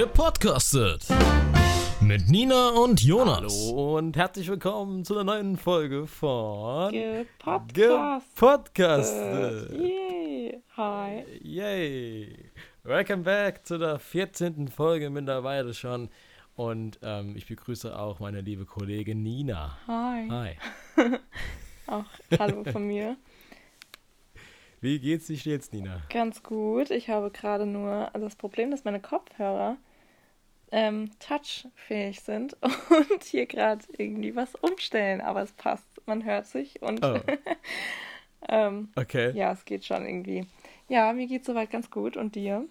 Gepodcastet. Mit Nina und Jonas. Hallo und herzlich willkommen zu einer neuen Folge von Gepodcastet. Gepodcastet. Yay. Hi. Yay. Welcome back zu der 14. Folge mittlerweile schon. Und ähm, ich begrüße auch meine liebe Kollegin Nina. Hi. Hi. Auch hallo von mir. Wie geht's dir jetzt, Nina? Ganz gut. Ich habe gerade nur das Problem, dass meine Kopfhörer ähm, touchfähig sind und hier gerade irgendwie was umstellen, aber es passt. Man hört sich und Oh, ähm, okay. ja, es geht schon irgendwie. Ja, mir geht soweit ganz gut und dir?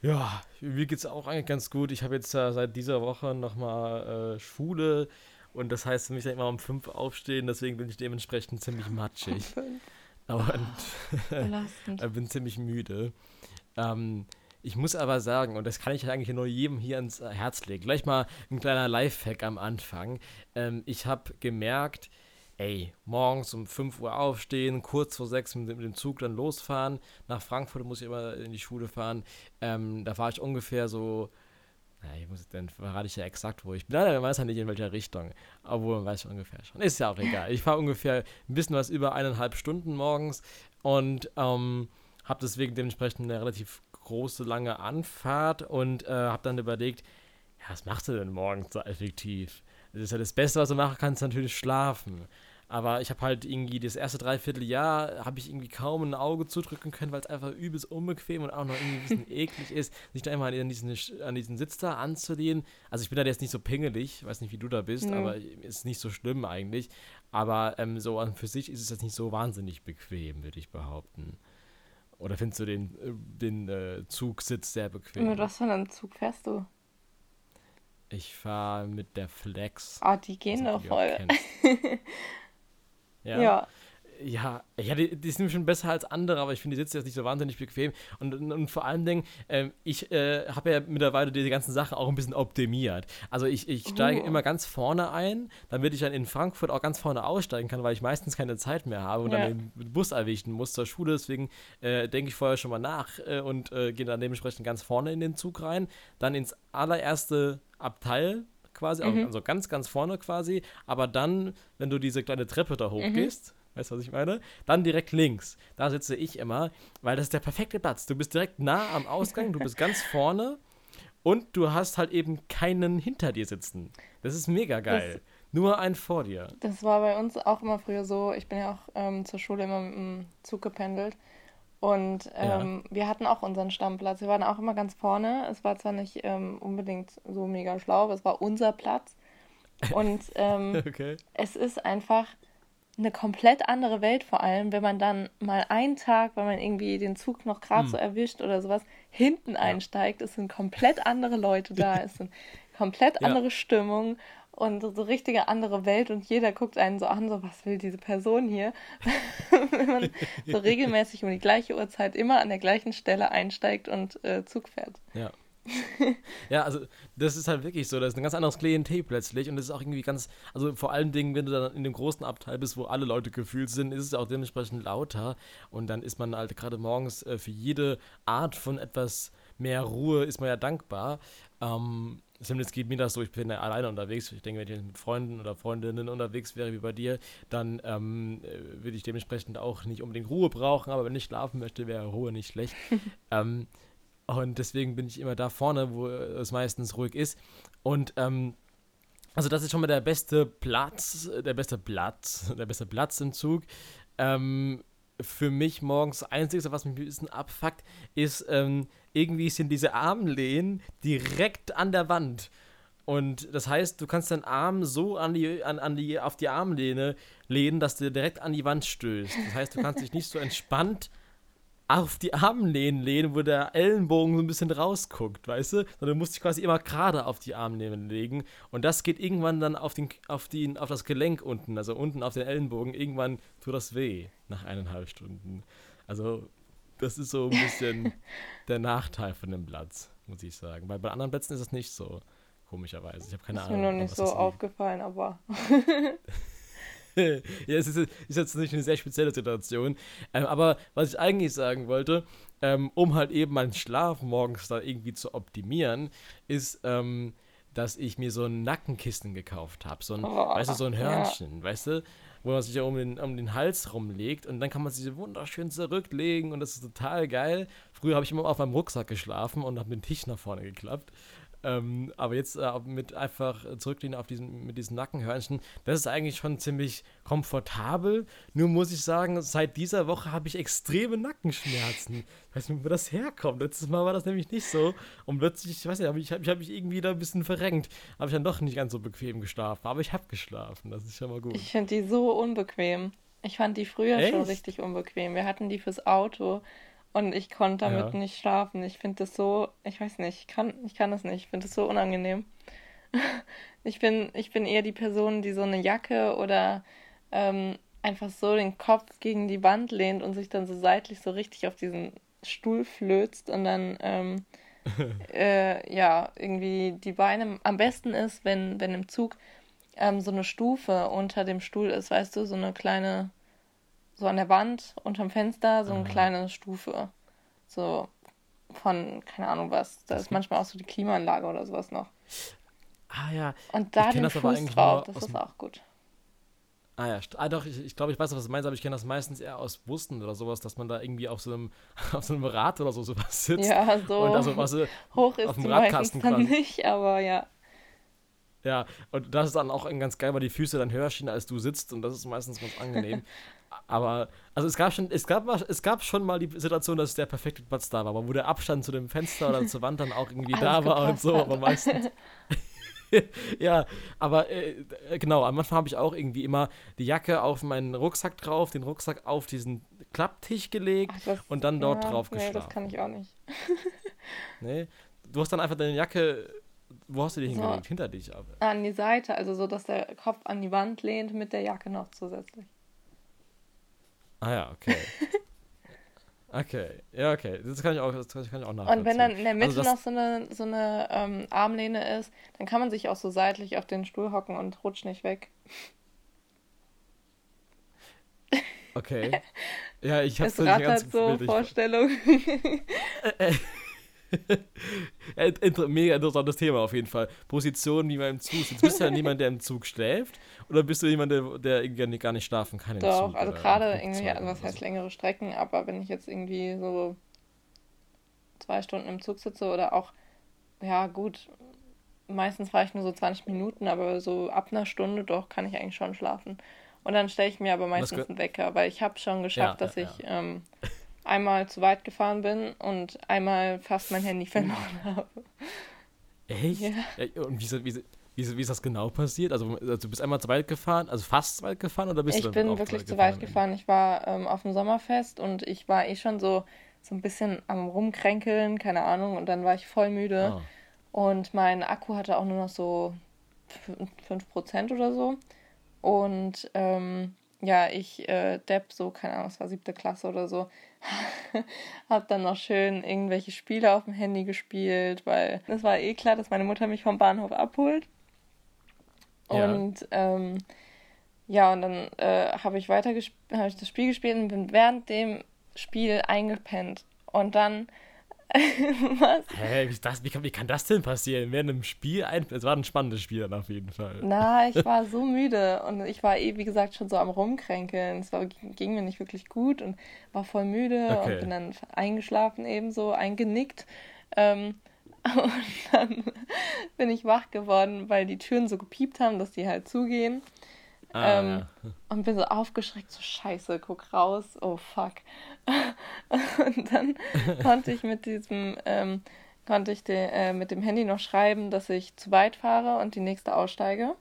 Ja, mir geht's auch eigentlich ganz gut. Ich habe jetzt äh, seit dieser Woche nochmal äh, Schule und das heißt, ich muss ja immer um fünf aufstehen, deswegen bin ich dementsprechend ziemlich matschig. Aber Belastend. Ich bin ziemlich müde. Ähm, ich muss aber sagen, und das kann ich eigentlich nur jedem hier ans Herz legen, gleich mal ein kleiner Lifehack am Anfang. Ähm, ich habe gemerkt, ey, morgens um 5 Uhr aufstehen, kurz vor 6 mit, dem Zug dann losfahren. Nach Frankfurt muss ich immer in die Schule fahren. Ähm, da war ich ungefähr so, na, ich muss dann verrate ich ja exakt, wo ich bin. Man weiß ja nicht in welcher Richtung, obwohl man weiß schon ungefähr schon. Ist ja auch egal. Ich fahre ungefähr ein bisschen was über eineinhalb Stunden morgens und ähm, habe deswegen dementsprechend eine relativ große, lange Anfahrt und äh, habe dann überlegt, ja, was machst du denn morgens so effektiv? Das ist ja das Beste, was du machen kannst, natürlich schlafen. Aber ich habe halt irgendwie das erste Dreivierteljahr, habe ich irgendwie kaum ein Auge zudrücken können, weil es einfach übelst unbequem und auch noch irgendwie ein bisschen eklig ist, sich da immer an diesen, an diesen Sitz da anzulehnen. Also ich bin da jetzt nicht so pingelig, weiß nicht, wie du da bist, Nö. aber ist nicht so schlimm eigentlich. Aber ähm, so an für sich ist es jetzt nicht so wahnsinnig bequem, würde ich behaupten. Oder findest du den, äh, den äh, Zugsitz sehr bequem? Mit was für einem Zug fährst du? Ich fahre mit der Flex. Ah, die gehen Also, doch voll. Ja. ja. Ja, ja die, die sind schon besser als andere, aber ich finde, die Sitze jetzt nicht so wahnsinnig bequem. Und, und, und vor allen Dingen, ähm, ich äh, habe ja mittlerweile diese ganzen Sachen auch ein bisschen optimiert. Also ich, ich steige Oh. immer ganz vorne ein, damit ich dann in Frankfurt auch ganz vorne aussteigen kann, weil ich meistens keine Zeit mehr habe und Ja. dann den Bus erwischen muss zur Schule. Deswegen äh, denke ich vorher schon mal nach äh, und äh, gehe dann dementsprechend ganz vorne in den Zug rein. Dann ins allererste Abteil quasi, Mhm. also ganz, ganz vorne quasi. Aber dann, wenn du diese kleine Treppe da hochgehst, weißt du, was ich meine? Dann direkt links. Da sitze ich immer, weil das ist der perfekte Platz. Du bist direkt nah am Ausgang, du bist ganz vorne und du hast halt eben keinen hinter dir sitzen. Das ist mega geil. Nur ein vor dir. Das war bei uns auch immer früher so. Ich bin ja auch ähm, zur Schule immer mit dem Zug gependelt. Und ähm, wir hatten auch unseren Stammplatz. Wir waren auch immer ganz vorne. Es war zwar nicht ähm, unbedingt so mega schlau, aber es war unser Platz. Und ähm, Okay. es ist einfach eine komplett andere Welt, vor allem, wenn man dann mal einen Tag, weil man irgendwie den Zug noch gerade so erwischt oder sowas, hinten einsteigt. Es sind komplett andere Leute da. Es sind komplett Ja. andere Stimmung und so richtige andere Welt und jeder guckt einen so an, so was will diese Person hier? Wenn man so regelmäßig um die gleiche Uhrzeit immer an der gleichen Stelle einsteigt und äh, Zug fährt. Ja. ja, also das ist halt wirklich so, das ist ein ganz anderes Klientel plötzlich und das ist auch irgendwie ganz, also vor allen Dingen, wenn du dann in dem großen Abteil bist, wo alle Leute gefühlt sind, ist es auch dementsprechend lauter und dann ist man halt gerade morgens äh, für jede Art von etwas mehr Ruhe ist man ja dankbar. Ähm, zumindest geht mir das so, ich bin ja alleine unterwegs. Ich denke, wenn ich jetzt mit Freunden oder Freundinnen unterwegs wäre wie bei dir, dann ähm, äh, würde ich dementsprechend auch nicht unbedingt Ruhe brauchen, aber wenn ich schlafen möchte, wäre Ruhe nicht schlecht. ähm, und deswegen bin ich immer da vorne, wo es meistens ruhig ist. Und ähm, also das ist schon mal der beste Platz, der beste Platz, der beste Platz im Zug. Ähm, für mich morgens das Einzige, was mich ein bisschen abfuckt, ist, ähm, irgendwie sind diese Armlehnen direkt an der Wand. Und das heißt, du kannst deinen Arm so an die, an, an die, auf die Armlehne lehnen, dass du direkt an die Wand stößt. Das heißt, du kannst dich nicht so entspannt auf die Armlehnen lehnen, wo der Ellenbogen so ein bisschen rausguckt, weißt du? Sondern du musst dich quasi immer gerade auf die Armlehnen legen. Und das geht irgendwann dann auf, den, auf, die, auf das Gelenk unten, also unten auf den Ellenbogen. Irgendwann tut das weh nach eineinhalb Stunden. Also, das ist so ein bisschen der Nachteil von dem Platz, muss ich sagen. Weil bei anderen Plätzen ist das nicht so, komischerweise. Ich habe keine ist Ahnung. mir noch nicht so liegt. aufgefallen, aber ja, es ist, ist, jetzt nicht eine sehr spezielle Situation. Ähm, aber was ich eigentlich sagen wollte, ähm, um halt eben meinen Schlaf morgens da irgendwie zu optimieren, ist, ähm, dass ich mir so ein Nackenkissen gekauft habe. So ein, oh, weißt du, so ein Hörnchen, ja. weißt du? Wo man sich ja um den, um den Hals rumlegt und dann kann man sich wunderschön zurücklegen und das ist total geil. Früher habe ich immer auf meinem Rucksack geschlafen und habe den Tisch nach vorne geklappt. Ähm, aber jetzt äh, mit einfach zurücklehnen auf diesen, mit diesen Nackenhörnchen, das ist eigentlich schon ziemlich komfortabel. Nur muss ich sagen, seit dieser Woche habe ich extreme Nackenschmerzen. Ich weiß nicht, wo das herkommt. Letztes Mal war das nämlich nicht so. Und plötzlich, ich weiß nicht, habe ich, hab, ich hab mich irgendwie da ein bisschen verrenkt. Habe ich dann doch nicht ganz so bequem geschlafen. Aber ich habe geschlafen. Das ist schon mal gut. Ich finde die so unbequem. Ich fand die früher Echt? schon richtig unbequem. Wir hatten die fürs Auto. Und ich konnte damit ja. nicht schlafen. Ich finde das so, ich weiß nicht, ich kann, ich kann das nicht. Ich finde das so unangenehm. ich, bin, ich bin eher die Person, die so eine Jacke oder ähm, einfach so den Kopf gegen die Wand lehnt und sich dann so seitlich so richtig auf diesen Stuhl flözt und dann ähm, äh, ja irgendwie die Beine am besten ist, wenn, wenn im Zug ähm, so eine Stufe unter dem Stuhl ist, weißt du, so eine kleine so an der Wand unterm Fenster so eine Aha. kleine Stufe. So von, keine Ahnung was. Da das ist manchmal auch so die Klimaanlage oder sowas noch. Ah ja. Und da den Fuß drauf, das ist auch gut. Ah ja, ah doch, ich, ich glaube, ich weiß, was du meinst, aber ich kenne das meistens eher aus Bussen oder sowas, dass man da irgendwie auf so einem, auf so einem Rad oder so sowas sitzt. Ja, so und also, was, hoch ist auf dem Radkasten dann nicht, aber ja. Ja, und das ist dann auch ganz geil, weil die Füße dann höher stehen, als du sitzt und das ist meistens ganz angenehm. aber, also es gab schon, es gab, es gab schon mal die Situation, dass der perfekte Platz da war, aber wo der Abstand zu dem Fenster oder zur Wand dann auch irgendwie da war und so, aber meistens. ja, aber äh, genau, am Anfang habe ich auch irgendwie immer die Jacke auf meinen Rucksack drauf, den Rucksack auf diesen Klapptisch gelegt Ach, das, und dann dort ja, drauf geschlafen. Nee, das kann ich auch nicht. nee, du hast dann einfach deine Jacke wo hast du die so, hingelegt? Hinter dich aber. An die Seite, also so, dass der Kopf an die Wand lehnt mit der Jacke noch zusätzlich. Ah ja, okay. okay, ja, okay. Das kann ich auch, das kann ich auch nachvollziehen. Und wenn dann in der Mitte also noch so eine, so eine ähm, Armlehne ist, dann kann man sich auch so seitlich auf den Stuhl hocken und rutscht nicht weg. Okay. Ja, ich hab's es ganz so Vorstellung. Mega interessantes Thema auf jeden Fall. Position, wie man im Zug sitzt. Bist du ja niemand, der im Zug schläft? Oder bist du jemand, der, der irgendwie gar nicht schlafen kann? Doch, Zug, also gerade irgendwie, also was heißt so. längere Strecken, aber wenn ich jetzt irgendwie so zwei Stunden im Zug sitze oder auch, ja gut, meistens fahre ich nur so 20 Minuten, aber so ab einer Stunde doch kann ich eigentlich schon schlafen. Und dann stelle ich mir aber meistens einen Wecker, weil ich habe schon geschafft, ja, dass ja, ich ähm, einmal zu weit gefahren bin und einmal fast mein Handy verloren habe. Echt? Ja. Und wie, wie, wie, wie ist das genau passiert? Also, also, du bist einmal zu weit gefahren, also fast zu weit gefahren oder bist ich du Ich bin wirklich zu weit gefahren. Ich war ähm, auf dem Sommerfest und ich war eh schon so, so ein bisschen am Rumkränkeln, keine Ahnung, und dann war ich voll müde. Ah. Und mein Akku hatte auch nur noch so 5% oder so. Und ähm, ja, ich, äh, Depp, so, keine Ahnung, es war siebte Klasse oder so, hab dann noch schön irgendwelche Spiele auf dem Handy gespielt, weil es war eh klar, dass meine Mutter mich vom Bahnhof abholt. Und ja, ähm, ja und dann äh, habe ich weiter hab ich das Spiel gespielt und bin während dem Spiel eingepennt. Und dann Was? Hä, wie, das, wie, kann, wie kann das denn passieren? Während einem Spiel, ein, es war ein spannendes Spiel dann auf jeden Fall. Na, ich war so müde und ich war eh, wie gesagt, schon so am Rumkränkeln. Es war, ging mir nicht wirklich gut und war voll müde okay. und bin dann eingeschlafen ebenso, eingenickt. Ähm, und dann bin ich wach geworden, weil die Türen so gepiept haben, dass die halt zugehen. Ah, ähm, ja. Und bin so aufgeschreckt, so scheiße, guck raus, oh fuck. und dann konnte ich mit diesem, ähm, konnte ich de, äh, mit dem Handy noch schreiben, dass ich zu weit fahre und die nächste aussteige.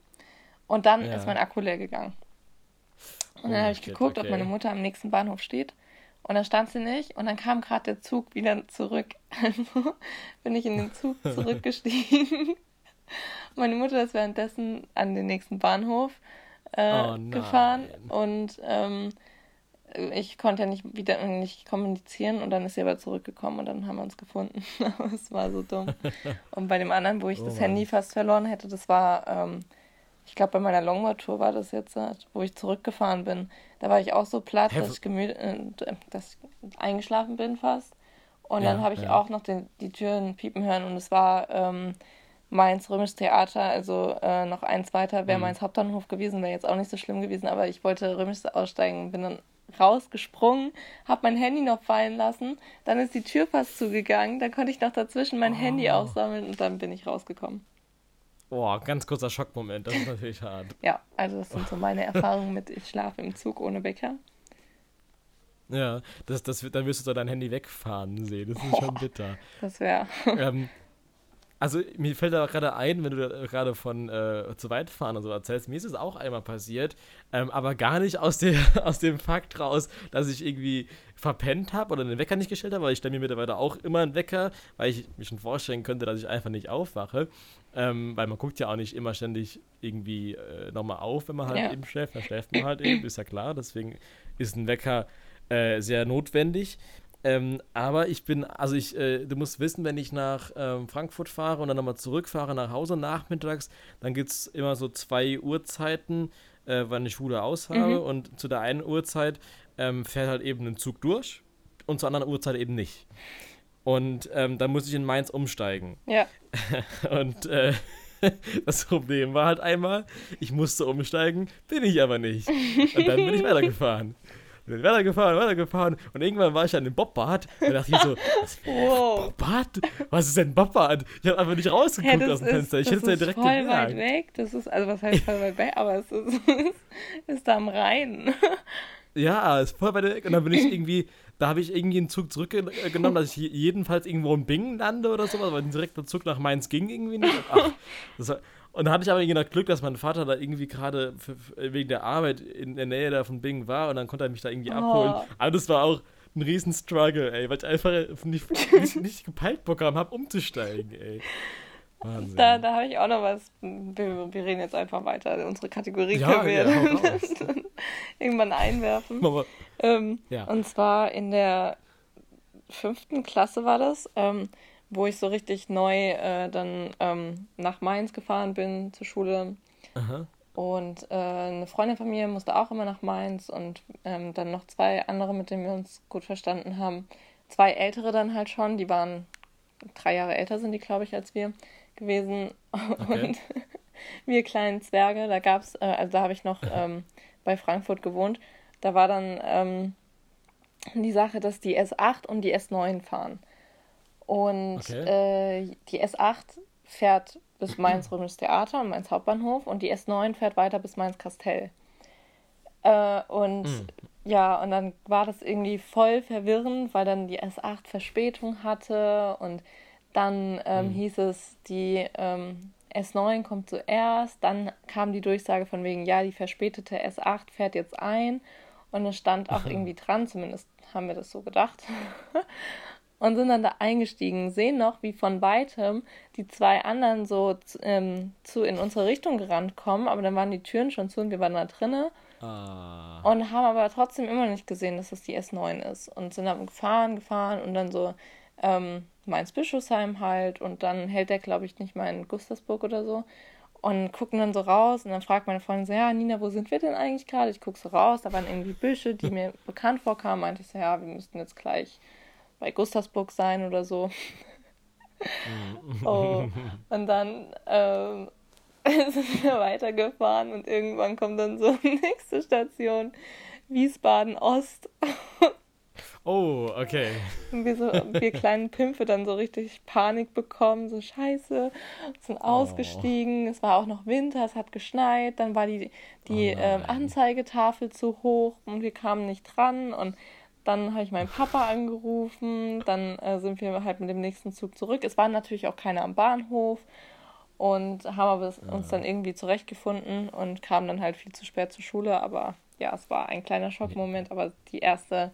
Und dann ja. ist mein Akku leer gegangen. Und oh, dann habe ich geguckt, okay. ob meine Mutter am nächsten Bahnhof steht. Und dann stand sie nicht und dann kam gerade der Zug wieder zurück. Also bin ich in den Zug zurückgestiegen. meine Mutter ist währenddessen an den nächsten Bahnhof äh, oh gefahren und ähm, ich konnte ja nicht wieder nicht kommunizieren und dann ist sie aber zurückgekommen und dann haben wir uns gefunden. Aber es war so dumm. Und bei dem anderen, wo ich oh das. Handy fast verloren hätte, das war ähm, ich glaube, bei meiner Longboard-Tour war das jetzt, äh, wo ich zurückgefahren bin. Da war ich auch so platt, dass ich, gemüt äh, dass ich eingeschlafen bin fast. Und ja, dann habe ich ja. auch noch den, die Türen piepen hören und es war ähm, Mainz Römisches Theater, also äh, noch eins weiter wäre mhm. Mainz Hauptbahnhof gewesen, wäre jetzt auch nicht so schlimm gewesen, aber ich wollte Römisches aussteigen, bin dann rausgesprungen, habe mein Handy noch fallen lassen, dann ist die Tür fast zugegangen, dann konnte ich noch dazwischen mein oh. Handy aufsammeln und dann bin ich rausgekommen. Boah, ganz kurzer Schockmoment, das ist natürlich hart. Ja, also das sind so meine Erfahrungen mit ich schlafe im Zug ohne Wecker. Ja, das, das, dann wirst du so dein Handy wegfahren sehen. Das ist oh, schon bitter. Das wäre. Ähm, also mir fällt da gerade ein, wenn du gerade von äh, zu weit fahren und so erzählst, mir ist es auch einmal passiert, ähm, aber gar nicht aus, der, aus dem Fakt raus, dass ich irgendwie verpennt habe oder den Wecker nicht gestellt habe, weil ich stelle mir mittlerweile auch immer einen Wecker, weil ich mir schon vorstellen könnte, dass ich einfach nicht aufwache, ähm, weil man guckt ja auch nicht immer ständig irgendwie äh, nochmal auf, wenn man halt ja. eben schläft, dann schläft man halt eben, ist ja klar, deswegen ist ein Wecker äh, sehr notwendig. Ähm, aber ich bin, also ich, äh, du musst wissen, wenn ich nach ähm, Frankfurt fahre und dann nochmal zurückfahre nach Hause nachmittags, dann gibt es immer so zwei Uhrzeiten, äh, wann ich Schule aus habe. Mhm. Und zu der einen Uhrzeit ähm, fährt halt eben ein Zug durch und zur anderen Uhrzeit eben nicht. Und ähm, dann muss ich in Mainz umsteigen. Ja. und äh, das Problem war halt einmal, ich musste umsteigen, bin ich aber nicht. Und dann bin ich weitergefahren. Bin weitergefahren, weitergefahren. Und irgendwann war ich an dem Bobbad. Da dachte ich so, was, wow. Bobbad? Was ist denn Bobbad? Ich habe einfach nicht rausgeguckt aus dem ist, Fenster. Ich hätte es ja direkt voll weit weg. Das ist, also was heißt voll weit weg? Aber es ist, ist da am Rhein. Ja, ist voll weit weg. Und dann bin ich irgendwie, da habe ich irgendwie einen Zug zurückgenommen, dass ich jedenfalls irgendwo in Bingen lande oder sowas, weil ein direkter Zug nach Mainz ging irgendwie nicht. Ach, das war, und da hatte ich aber irgendwie noch Glück, dass mein Vater da irgendwie gerade wegen der Arbeit in der Nähe da von Bing war und dann konnte er mich da irgendwie oh. abholen. Aber das war auch ein riesen Struggle, ey, weil ich einfach nicht, nicht, nicht gepeilt bekommen habe, umzusteigen, ey. Wahnsinn. Da, da habe ich auch noch was. Wir, wir, reden jetzt einfach weiter. Unsere Kategorie ja, können wir ja, irgendwann einwerfen. Ähm, ja. Und zwar in der fünften Klasse war das. Ähm, wo ich so richtig neu äh, dann ähm, nach Mainz gefahren bin zur Schule. Aha. Und äh, eine Freundin von mir musste auch immer nach Mainz und ähm, dann noch zwei andere, mit denen wir uns gut verstanden haben. Zwei ältere dann halt schon, die waren drei Jahre älter sind die, glaube ich, als wir gewesen. Okay. Und wir kleinen Zwerge, da gab es, äh, also da habe ich noch ähm, bei Frankfurt gewohnt, da war dann ähm, die Sache, dass die S8 und die S9 fahren. Und okay. äh, die S8 fährt bis Mainz Römisches Theater und Mainz Hauptbahnhof und die S9 fährt weiter bis Mainz Kastell. Äh, und mhm. ja, und dann war das irgendwie voll verwirrend, weil dann die S8 Verspätung hatte und dann ähm, mhm. hieß es, die ähm, S9 kommt zuerst, dann kam die Durchsage von wegen, ja, die verspätete S8 fährt jetzt ein und es stand auch irgendwie dran, zumindest haben wir das so gedacht. und sind dann da eingestiegen, sehen noch, wie von weitem die zwei anderen so ähm, zu in unsere Richtung gerannt kommen, aber dann waren die Türen schon zu und wir waren da drinnen. Ah. Und haben aber trotzdem immer nicht gesehen, dass das die S9 ist. Und sind dann gefahren, gefahren und dann so ähm, Mainz-Bischofsheim halt. Und dann hält der, glaube ich, nicht mal in Gustavsburg oder so. Und gucken dann so raus und dann fragt meine Freundin so, ja, Nina, wo sind wir denn eigentlich gerade? Ich gucke so raus, da waren irgendwie Büsche, die mir bekannt vorkamen. Meinte ich so, ja, wir müssten jetzt gleich bei Gustavsburg sein oder so. Mhm. oh. Und dann ähm, sind wir weitergefahren und irgendwann kommt dann so nächste Station, Wiesbaden Ost. Oh, okay. Und wir, so, wir kleinen Pimpfe dann so richtig Panik bekommen, so scheiße, sind oh. ausgestiegen, es war auch noch Winter, es hat geschneit, dann war die, die oh ähm, Anzeigetafel zu hoch und wir kamen nicht dran und dann habe ich meinen Papa angerufen, dann äh, sind wir halt mit dem nächsten Zug zurück. Es waren natürlich auch keine am Bahnhof und haben aber ja. uns dann irgendwie zurechtgefunden und kamen dann halt viel zu spät zur Schule. Aber ja, es war ein kleiner Schockmoment, aber die erste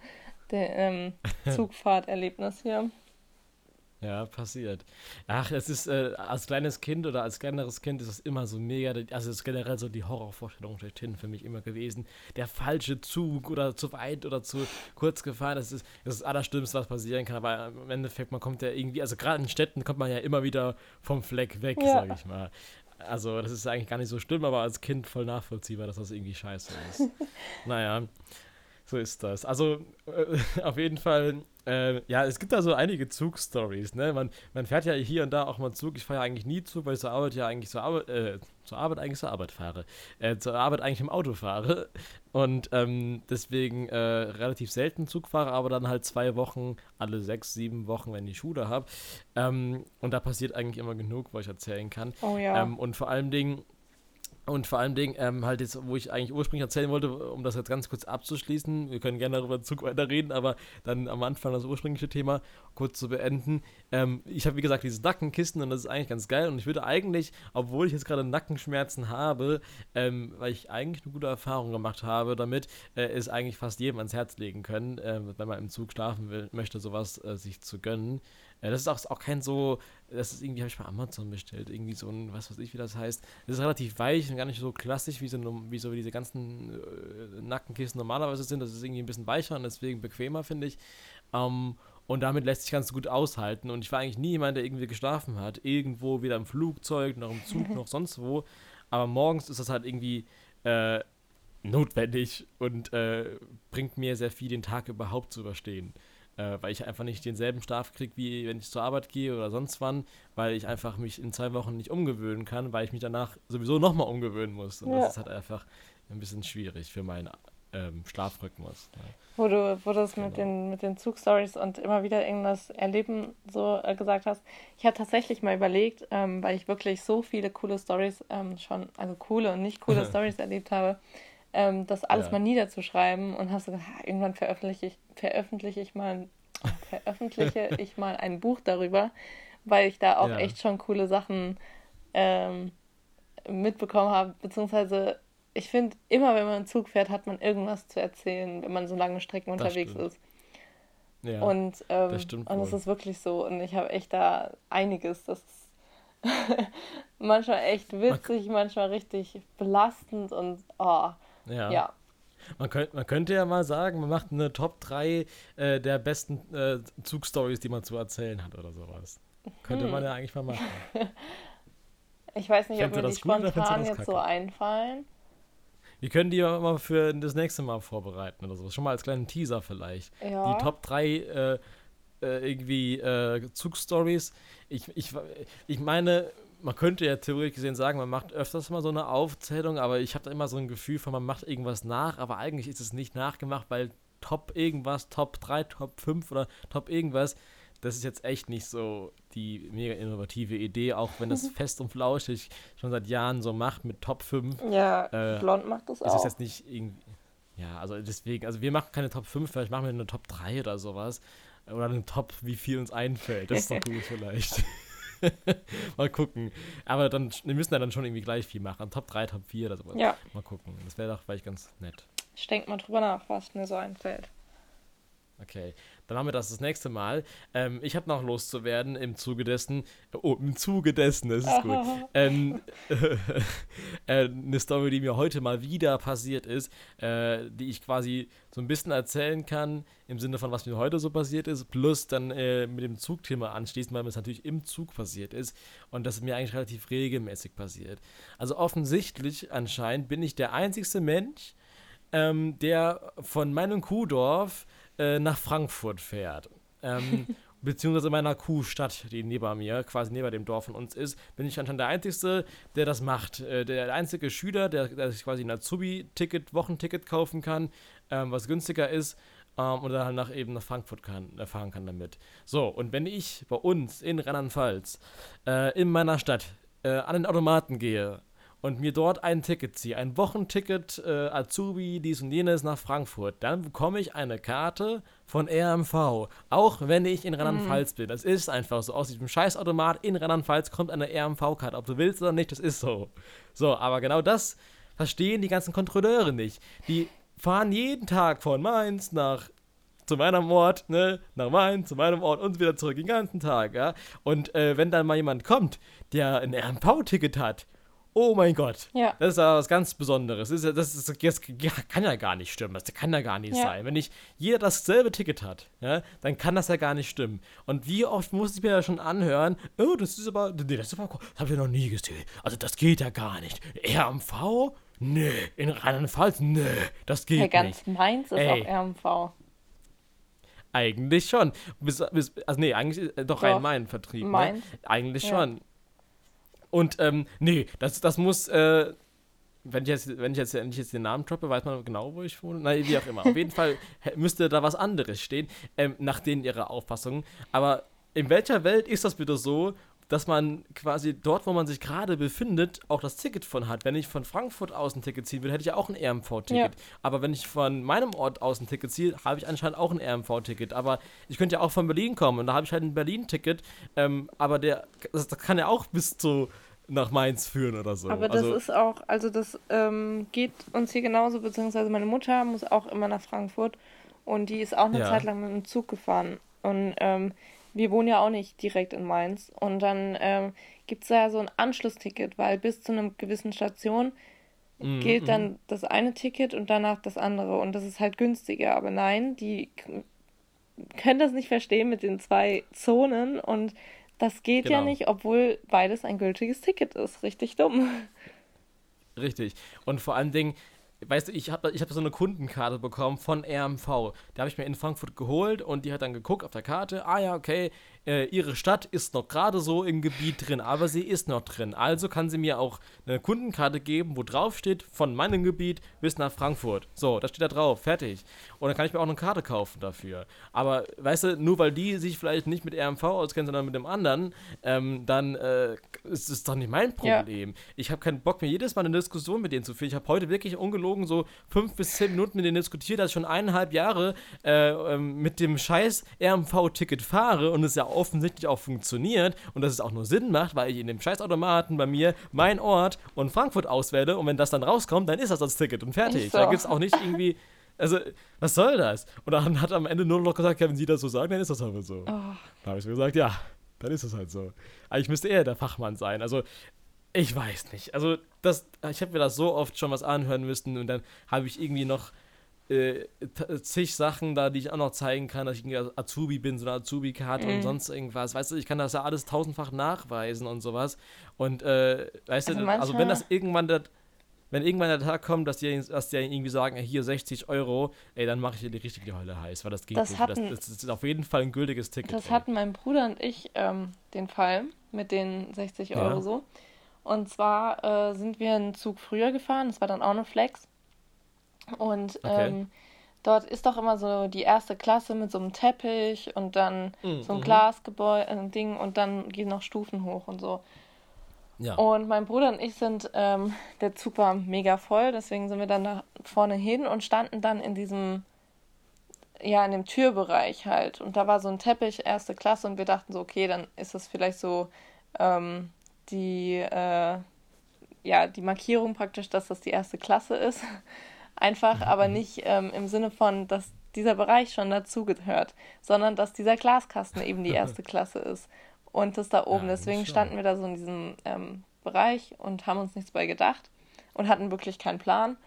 der, ähm, Zugfahrterlebnis hier. Ja, passiert. Ach, es ist äh, als kleines Kind oder als kleineres Kind ist es immer so mega, also es ist generell so die Horrorvorstellung schlechthin für mich immer gewesen. Der falsche Zug oder zu weit oder zu kurz gefahren, das ist das, ist das Allerschlimmste, was passieren kann. Aber im Endeffekt, man kommt ja irgendwie, also gerade in Städten kommt man ja immer wieder vom Fleck weg, ja. sage ich mal. Also, das ist eigentlich gar nicht so schlimm, aber als Kind voll nachvollziehbar, dass das irgendwie scheiße ist. naja, so ist das. Also, äh, auf jeden Fall äh, ja, es gibt da so einige Zugstories, ne? Man, man fährt ja hier und da auch mal Zug. Ich fahre ja eigentlich nie Zug, weil ich zur Arbeit ja eigentlich zur Arbeit, äh, zur Arbeit eigentlich zur Arbeit fahre. Äh, zur Arbeit eigentlich im Auto fahre. Und ähm, deswegen äh, relativ selten Zug fahre, aber dann halt zwei Wochen, alle sechs, sieben Wochen, wenn ich Schule habe. Ähm, und da passiert eigentlich immer genug, was ich erzählen kann. Oh ja. Ähm, und vor allem Dingen und vor allem Dingen, ähm, halt jetzt, wo ich eigentlich ursprünglich erzählen wollte, um das jetzt ganz kurz abzuschließen, wir können gerne darüber Zug weiterreden, aber dann am Anfang das ursprüngliche Thema kurz zu beenden. Ähm, ich habe, wie gesagt, diese Nackenkissen und das ist eigentlich ganz geil und ich würde eigentlich, obwohl ich jetzt gerade Nackenschmerzen habe, ähm, weil ich eigentlich eine gute Erfahrung gemacht habe damit, äh, es eigentlich fast jedem ans Herz legen können, äh, wenn man im Zug schlafen will, möchte, sowas äh, sich zu gönnen. Ja, das ist auch, auch kein so, das ist irgendwie, habe ich bei Amazon bestellt, irgendwie so ein, was weiß ich, wie das heißt. Das ist relativ weich und gar nicht so klassisch, wie so, wie so diese ganzen äh, Nackenkissen normalerweise sind. Das ist irgendwie ein bisschen weicher und deswegen bequemer, finde ich. Ähm, und damit lässt sich ganz gut aushalten. Und ich war eigentlich nie jemand, der irgendwie geschlafen hat. Irgendwo, weder im Flugzeug, noch im Zug, noch sonst wo. Aber morgens ist das halt irgendwie äh, notwendig und äh, bringt mir sehr viel, den Tag überhaupt zu überstehen äh, weil ich einfach nicht denselben Schlaf kriege, wie wenn ich zur Arbeit gehe oder sonst wann, weil ich einfach mich in zwei Wochen nicht umgewöhnen kann, weil ich mich danach sowieso nochmal umgewöhnen muss. Und ja. das ist halt einfach ein bisschen schwierig für meinen ähm, Schlafrhythmus. Ja. Wo du, wo du das genau. mit den, mit den Zugstories und immer wieder irgendwas erleben so äh, gesagt hast. Ich habe tatsächlich mal überlegt, ähm, weil ich wirklich so viele coole Stories ähm, schon, also coole und nicht coole Stories erlebt habe, ähm, das alles ja. mal niederzuschreiben und hast du gedacht, irgendwann veröffentliche ich, veröffentliche ich mal veröffentliche ich mal ein Buch darüber, weil ich da auch ja. echt schon coole Sachen ähm, mitbekommen habe, beziehungsweise ich finde, immer wenn man einen Zug fährt, hat man irgendwas zu erzählen, wenn man so lange Strecken unterwegs ist. Ja, und ähm, das und es ist wirklich so. Und ich habe echt da einiges. Das ist manchmal echt witzig, man manchmal richtig belastend und oh, ja. ja. Man, könnt, man könnte ja mal sagen, man macht eine Top 3 äh, der besten äh, Zugstories, die man zu erzählen hat oder sowas. Könnte hm. man ja eigentlich mal machen. ich weiß nicht, ob mir die spontan jetzt so einfallen. Wir können die ja mal für das nächste Mal vorbereiten oder so. Schon mal als kleinen Teaser vielleicht. Ja. Die Top 3 äh, äh, irgendwie äh, Zugstories. Ich, ich, ich meine, man könnte ja theoretisch gesehen sagen, man macht öfters mal so eine Aufzählung, aber ich habe da immer so ein Gefühl von, man macht irgendwas nach, aber eigentlich ist es nicht nachgemacht, weil Top irgendwas, Top 3, Top 5 oder Top irgendwas, das ist jetzt echt nicht so die mega innovative Idee, auch wenn das fest und flauschig schon seit Jahren so macht mit Top 5. Ja, äh, Blond macht das auch. Ist es jetzt nicht irgendwie. Ja, also deswegen, also wir machen keine Top 5, vielleicht machen wir eine Top 3 oder sowas. Oder eine Top, wie viel uns einfällt. Das ist doch gut vielleicht. Mal gucken. Aber dann, wir müssen ja dann schon irgendwie gleich viel machen. Top 3, Top 4 oder sowas. Ja. Mal gucken. Das wäre doch vielleicht ganz nett. Ich denke mal drüber nach, was mir so einfällt. Okay, dann haben wir das das nächste Mal. Ähm, ich habe noch loszuwerden im Zuge dessen. Oh, im Zuge dessen, das ist gut. ähm, äh, eine Story, die mir heute mal wieder passiert ist, äh, die ich quasi so ein bisschen erzählen kann, im Sinne von, was mir heute so passiert ist, plus dann äh, mit dem Zugthema anschließen, weil mir es natürlich im Zug passiert ist und das ist mir eigentlich relativ regelmäßig passiert. Also offensichtlich anscheinend bin ich der einzigste Mensch, ähm, der von meinem Kuhdorf äh, nach Frankfurt fährt. Ähm, beziehungsweise meiner Kuhstadt, die neben mir, quasi neben dem Dorf von uns ist, bin ich anscheinend der Einzige, der das macht. Äh, der einzige Schüler, der, der sich quasi ein Azubi-Ticket, Wochenticket kaufen kann, ähm, was günstiger ist ähm, und dann nach eben nach Frankfurt kann, äh, fahren kann damit. So, und wenn ich bei uns in Rheinland-Pfalz äh, in meiner Stadt äh, an den Automaten gehe und mir dort ein Ticket ziehe, ein Wochenticket äh, Azubi, dies und jenes nach Frankfurt, dann bekomme ich eine Karte von RMV, auch wenn ich in Rheinland-Pfalz bin. Das ist einfach so. Aus diesem Scheißautomat in Rheinland-Pfalz kommt eine RMV-Karte, ob du willst oder nicht, das ist so. So, aber genau das verstehen die ganzen Kontrolleure nicht. Die fahren jeden Tag von Mainz nach zu meinem Ort, ne, nach Mainz, zu meinem Ort und wieder zurück den ganzen Tag, ja. Und äh, wenn dann mal jemand kommt, der ein RMV-Ticket hat oh mein Gott. Ja. Das ist ja was ganz Besonderes. Das, ist, das, ist, das kann ja gar nicht stimmen. Das kann ja gar nicht ja. sein. Wenn nicht jeder dasselbe Ticket hat, ja, dann kann das ja gar nicht stimmen. Und wie oft muss ich mir ja schon anhören, oh, das ist aber, nee, das ist aber, das habe ich noch nie gesehen. Also das geht ja gar nicht. RMV? Nee. In Rheinland-Pfalz? Nee, das geht ja, nicht. Ganz Mainz ist Ey. auch RMV. Eigentlich schon. Bis, bis, also nee, eigentlich äh, doch, doch. Rhein-Main-Vertrieb. Ne? Eigentlich ja. schon. Und ähm, nee, das, das muss, äh, wenn ich, jetzt, wenn, ich jetzt, wenn ich jetzt den Namen droppe, weiß man genau, wo ich wohne. Nein, wie auch immer. Auf jeden Fall müsste da was anderes stehen, ähm, nach denen ihrer Auffassung. Aber in welcher Welt ist das bitte so, dass man quasi dort, wo man sich gerade befindet, auch das Ticket von hat. Wenn ich von Frankfurt aus ein Ticket ziehen würde, hätte ich auch ein RMV-Ticket. Ja. Aber wenn ich von meinem Ort aus ein Ticket ziehe, habe ich anscheinend auch ein RMV-Ticket. Aber ich könnte ja auch von Berlin kommen und da habe ich halt ein Berlin-Ticket. Ähm, aber der, das, das, kann ja auch bis zu nach Mainz führen oder so. Aber das also, ist auch, also das ähm, geht uns hier genauso, beziehungsweise meine Mutter muss auch immer nach Frankfurt und die ist auch eine ja. Zeit lang mit dem Zug gefahren. Und ähm, wir wohnen ja auch nicht direkt in Mainz. Und dann ähm, gibt es da so ein Anschlussticket, weil bis zu einer gewissen Station mm, gilt mm. dann das eine Ticket und danach das andere. Und das ist halt günstiger. Aber nein, die können das nicht verstehen mit den zwei Zonen und das geht genau. ja nicht, obwohl beides ein gültiges Ticket ist. Richtig dumm. Richtig. Und vor allen Dingen, weißt du, ich habe ich hab so eine Kundenkarte bekommen von RMV. Die habe ich mir in Frankfurt geholt und die hat dann geguckt auf der Karte. Ah ja, okay, äh, ihre Stadt ist noch gerade so im Gebiet drin, aber sie ist noch drin. Also kann sie mir auch eine Kundenkarte geben, wo drauf steht, von meinem Gebiet bis nach Frankfurt. So, das steht da drauf, fertig. Und dann kann ich mir auch eine Karte kaufen dafür. Aber, weißt du, nur weil die sich vielleicht nicht mit RMV auskennen, sondern mit dem anderen, ähm, dann äh, ist es doch nicht mein Problem. Ja. Ich habe keinen Bock, mir jedes Mal eine Diskussion mit denen zu führen. Ich habe heute wirklich ungelogen so fünf bis zehn Minuten mit denen diskutiert, dass ich schon eineinhalb Jahre äh, ähm, mit dem scheiß RMV-Ticket fahre und es ja offensichtlich auch funktioniert und dass es auch nur Sinn macht, weil ich in dem Scheißautomaten bei mir mein Ort und Frankfurt auswähle und wenn das dann rauskommt, dann ist das das Ticket und fertig. So. Da gibt es auch nicht irgendwie. Also, was soll das? Und dann hat am Ende nur noch gesagt, ja, wenn Sie das so sagen, dann ist das aber so. Oh. Da habe ich so gesagt, ja, dann ist es halt so. Eigentlich müsste er der Fachmann sein. Also, ich weiß nicht. Also, das, ich habe mir das so oft schon was anhören müssen und dann habe ich irgendwie noch äh, zig Sachen da, die ich auch noch zeigen kann, dass ich ein Azubi bin, so eine Azubi-Karte mhm. und sonst irgendwas. Weißt du, ich kann das ja alles tausendfach nachweisen und sowas. Und äh, weißt also du, also wenn das irgendwann der, wenn irgendwann der Tag kommt, dass die, dass die irgendwie sagen, hier 60 Euro, ey, dann mache ich dir die richtige Hölle heiß, weil das geht das nicht. Hatten, das, das, ist auf jeden Fall ein gültiges Ticket. Das ey. hatten mein Bruder und ich ähm, den Fall mit den 60 Euro ja. so. Und zwar äh, sind wir einen Zug früher gefahren, das war dann auch eine Flex. Und okay. ähm, dort ist doch immer so die erste Klasse mit so einem Teppich und dann mhm. so ein mhm. Glasgebäude, ein Ding und dann gehen noch Stufen hoch und so. Ja. Und mein Bruder und ich sind, ähm, der Zug war mega voll, deswegen sind wir dann nach vorne hin und standen dann in diesem, ja, in dem Türbereich halt. Und da war so ein Teppich, erste Klasse, und wir dachten so, okay, dann ist das vielleicht so ähm, die, äh, ja, die Markierung praktisch, dass das die erste Klasse ist. Einfach, aber mhm. nicht ähm, im Sinne von, dass dieser Bereich schon dazugehört, sondern dass dieser Glaskasten eben die erste Klasse ist und das da oben. Ja, Deswegen standen wir da so in diesem ähm, Bereich und haben uns nichts bei gedacht und hatten wirklich keinen Plan.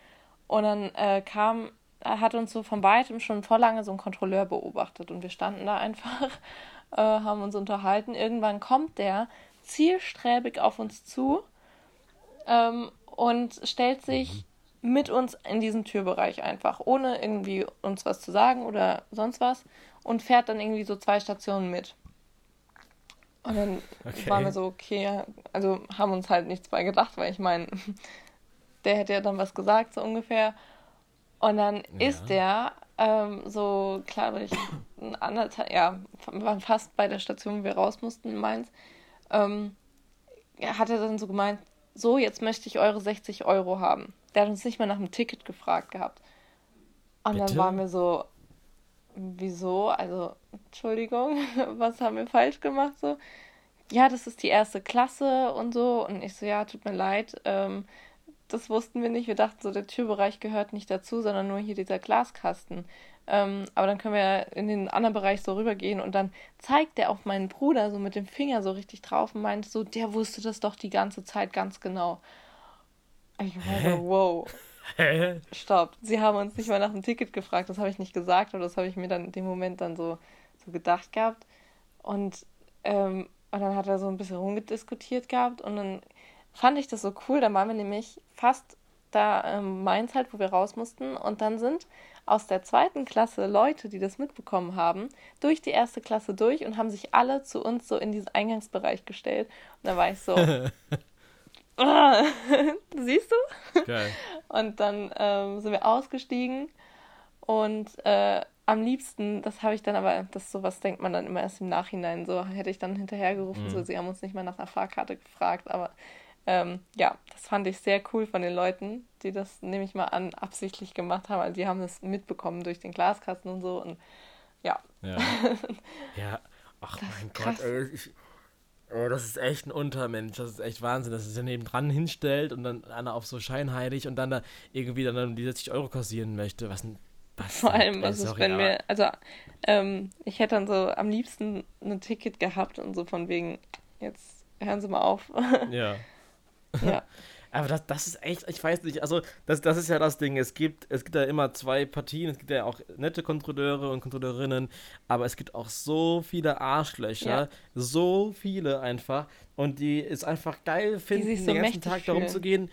Und dann äh, kam, hat uns so von weitem schon vor lange so ein Kontrolleur beobachtet und wir standen da einfach, äh, haben uns unterhalten. Irgendwann kommt der zielstrebig auf uns zu ähm, und stellt sich mhm mit uns in diesen Türbereich einfach, ohne irgendwie uns was zu sagen oder sonst was und fährt dann irgendwie so zwei Stationen mit. Und dann okay. waren wir so, okay, also haben uns halt nichts bei gedacht, weil ich meine, der hätte ja dann was gesagt, so ungefähr. Und dann ja. ist der ähm, so, klar, ich anderthalb, ja, wir waren fast bei der Station, wo wir raus mussten in Mainz, ähm, hat er dann so gemeint, so, jetzt möchte ich eure 60 Euro haben. Der hat uns nicht mal nach dem Ticket gefragt gehabt. Und Bitte? dann waren wir so, wieso? Also, Entschuldigung, was haben wir falsch gemacht? So, ja, das ist die erste Klasse und so. Und ich so, ja, tut mir leid. Ähm, das wussten wir nicht. Wir dachten so, der Türbereich gehört nicht dazu, sondern nur hier dieser Glaskasten. Ähm, aber dann können wir in den anderen Bereich so rübergehen und dann zeigt er auf meinen Bruder so mit dem Finger so richtig drauf und meint so, der wusste das doch die ganze Zeit ganz genau. Ich war so, wow. Hä? Stopp. Sie haben uns nicht mal nach dem Ticket gefragt. Das habe ich nicht gesagt, aber das habe ich mir dann in dem Moment dann so, so gedacht gehabt. Und, ähm, und dann hat er so ein bisschen rumgediskutiert gehabt und dann fand ich das so cool. Dann waren wir nämlich fast da ähm, Mainz halt, wo wir raus mussten. Und dann sind aus der zweiten Klasse Leute, die das mitbekommen haben, durch die erste Klasse durch und haben sich alle zu uns so in diesen Eingangsbereich gestellt. Und da war ich so, ah, siehst du? Geil. Und dann ähm, sind wir ausgestiegen und äh, am liebsten, das habe ich dann aber, das sowas denkt man dann immer erst im Nachhinein, so hätte ich dann hinterhergerufen, Mhm. so sie haben uns nicht mal nach einer Fahrkarte gefragt, aber ähm, ja, das fand ich sehr cool von den Leuten, die das, nehme ich mal an, absichtlich gemacht haben. Also die haben das mitbekommen durch den Glaskasten und so und ja, Ja. ja. Ach mein. Gott, ey. Ich, oh, das ist echt ein Untermensch. Das ist echt Wahnsinn, dass es ja nebendran hinstellt und dann einer auf so scheinheilig und dann da irgendwie dann die 60 Euro kassieren möchte. Was ein was Vor allem, was ist, wenn wir, also ähm, ich hätte dann so am liebsten ein Ticket gehabt und so von wegen, jetzt hören Sie mal auf. Ja. ja, Aber das, das ist echt, ich weiß nicht, also das, das ist ja das Ding. Es gibt, es gibt ja immer zwei Partien, es gibt ja auch nette Kontrolleure und Kontrolleurinnen, aber es gibt auch so viele Arschlöcher, Ja. so viele einfach. Und die es einfach geil finden, sich so den ganzen mächtig Tag darum zu gehen.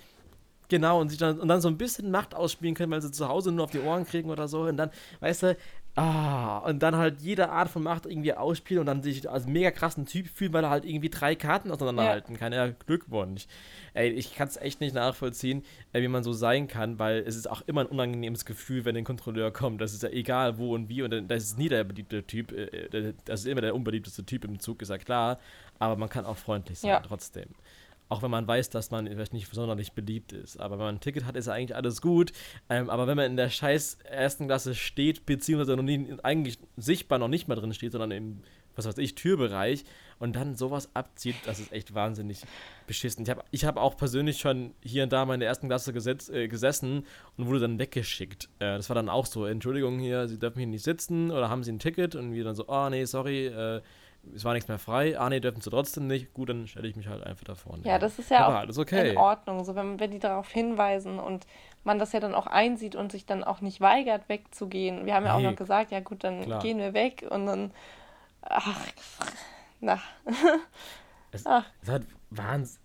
Genau, und sich dann, und dann so ein bisschen Macht ausspielen können, weil sie zu Hause nur auf die Ohren kriegen oder so. Und dann, weißt du, ah, und dann halt jede Art von Macht irgendwie ausspielen und dann sich als mega krassen Typ fühlen, weil er halt irgendwie drei Karten auseinanderhalten kann. Ja, Glückwunsch. Ey, ich kann es echt nicht nachvollziehen, äh, wie man so sein kann, weil es ist auch immer ein unangenehmes Gefühl, wenn ein Kontrolleur kommt. Das ist ja egal, wo und wie. Und dann- das ist nie der beliebte Typ. äh, äh, Das ist immer der unbeliebteste Typ im Zug, ist ja klar. Aber man kann auch freundlich sein, Ja. trotzdem. Auch wenn man weiß, dass man vielleicht nicht sonderlich beliebt ist. Aber wenn man ein Ticket hat, ist ja eigentlich alles gut. Ähm, aber wenn man in der scheiß ersten Klasse steht, beziehungsweise noch nie, eigentlich sichtbar noch nicht mal drin steht, sondern im, was weiß ich, Türbereich und dann sowas abzieht, das ist echt wahnsinnig beschissen. Ich habe ich hab auch persönlich schon hier und da mal in der ersten Klasse gesetz, äh, gesessen und wurde dann weggeschickt. Äh, das war dann auch so, Entschuldigung hier, Sie dürfen hier nicht sitzen oder haben Sie ein Ticket? Und wir dann so, oh nee, sorry, äh, es war nichts mehr frei. Ah nee, dürfen Sie trotzdem nicht. Gut, dann stelle ich mich halt einfach da vorne. ja, das ist ja Aber auch alles okay. in Ordnung, so wenn, wenn die darauf hinweisen und man das ja dann auch einsieht und sich dann auch nicht weigert, wegzugehen. Wir haben ja auch Nee. noch gesagt, ja gut, dann Klar. gehen wir weg und dann, ach, na, Es, Ach. es hat wahns,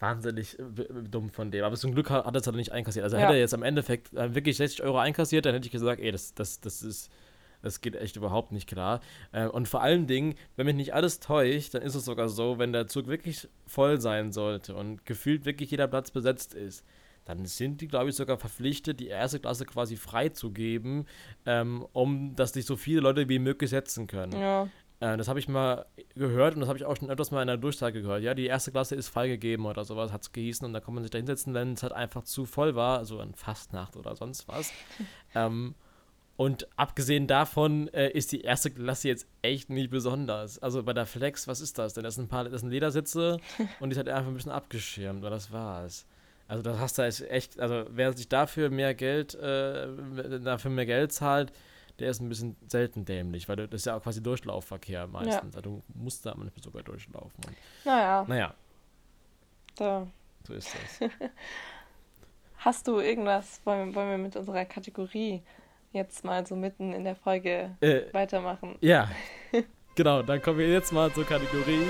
wahnsinnig äh, dumm von dem. Aber zum Glück hat, hat er es halt nicht einkassiert. Also Ja. hätte er jetzt am Endeffekt äh, wirklich 60 Euro einkassiert, dann hätte ich gesagt, ey, das, das, das ist. Das geht echt überhaupt nicht klar. Äh, und vor allen Dingen, wenn mich nicht alles täuscht, dann ist es sogar so, wenn der Zug wirklich voll sein sollte und gefühlt wirklich jeder Platz besetzt ist, dann sind die, glaube ich, sogar verpflichtet, die erste Klasse quasi freizugeben, ähm, um dass sich so viele Leute wie möglich setzen können. ja, Äh, das habe ich mal gehört und das habe ich auch schon öfters mal in der Durchsage gehört. Ja, die erste Klasse ist freigegeben oder sowas, hat es gehießen und da kann man sich da hinsetzen, wenn es halt einfach zu voll war, also an Fastnacht oder sonst was. ähm, und abgesehen davon äh, ist die erste Klasse jetzt echt nicht besonders. Also bei der Flex, was ist das denn? Das sind ein paar das sind Ledersitze und die ist halt einfach ein bisschen abgeschirmt und das war's. Also das hast du halt echt, also wer sich dafür mehr Geld, äh, dafür mehr Geld zahlt, der ist ein bisschen selten dämlich, weil das ist ja auch quasi Durchlaufverkehr meistens. Also du musst da manchmal sogar durchlaufen. Und, naja, naja, da. so ist das. Hast du irgendwas, wollen, wollen wir mit unserer Kategorie jetzt mal so mitten in der Folge äh, weitermachen? ja, genau, dann kommen wir jetzt mal zur Kategorie.